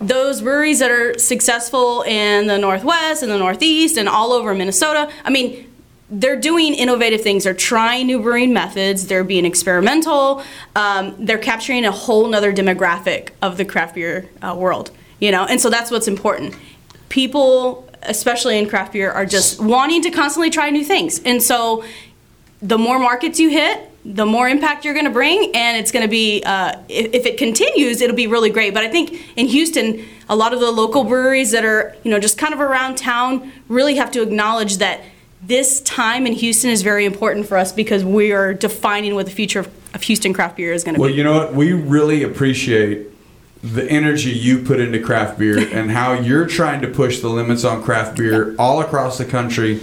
those breweries that are successful in the Northwest and the Northeast and all over Minnesota. I mean, they're doing innovative things. They're trying new brewing methods. They're being experimental. Um, they're capturing a whole nother demographic of the craft beer uh, world. You know, and so that's what's important. People, especially in craft beer, are just wanting to constantly try new things. And so, the more markets you hit, the more impact you're going to bring, and it's going to be. Uh, if, if it continues, it'll be really great. But I think in Houston, a lot of the local breweries that are you know just kind of around town really have to acknowledge that this time in Houston is very important for us because we are defining what the future of, of Houston craft beer is going to be. Well, you know what? We really appreciate the energy you put into craft beer and how you're trying to push the limits on craft beer all across the country.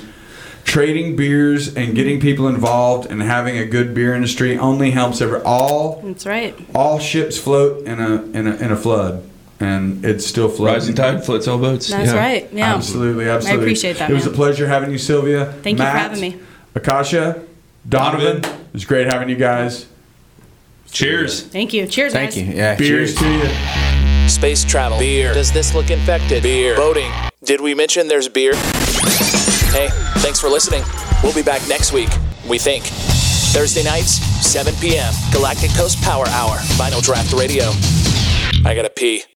Trading beers and getting people involved and having a good beer industry only helps every all That's right. all ships float in a in a in a flood and it's still floating. Rising tide floats all boats. That's yeah. right. Yeah. Absolutely, absolutely. I appreciate that, It was man. a pleasure having you, Sylvia. Thank you for having me. Akasha, Donavan. Donavan. It was great having you guys. Cheers. Thank you. Cheers, Thank guys. you. Yeah. Beers cheers. to you. Space travel. Beer. Does this look infected? Beer. Boating. Did we mention there's beer? Hey, thanks for listening. We'll be back next week, we think. Thursday nights, 7 p.m. Galactic Coast Power Hour. Vinyl Draught Radio. I gotta pee.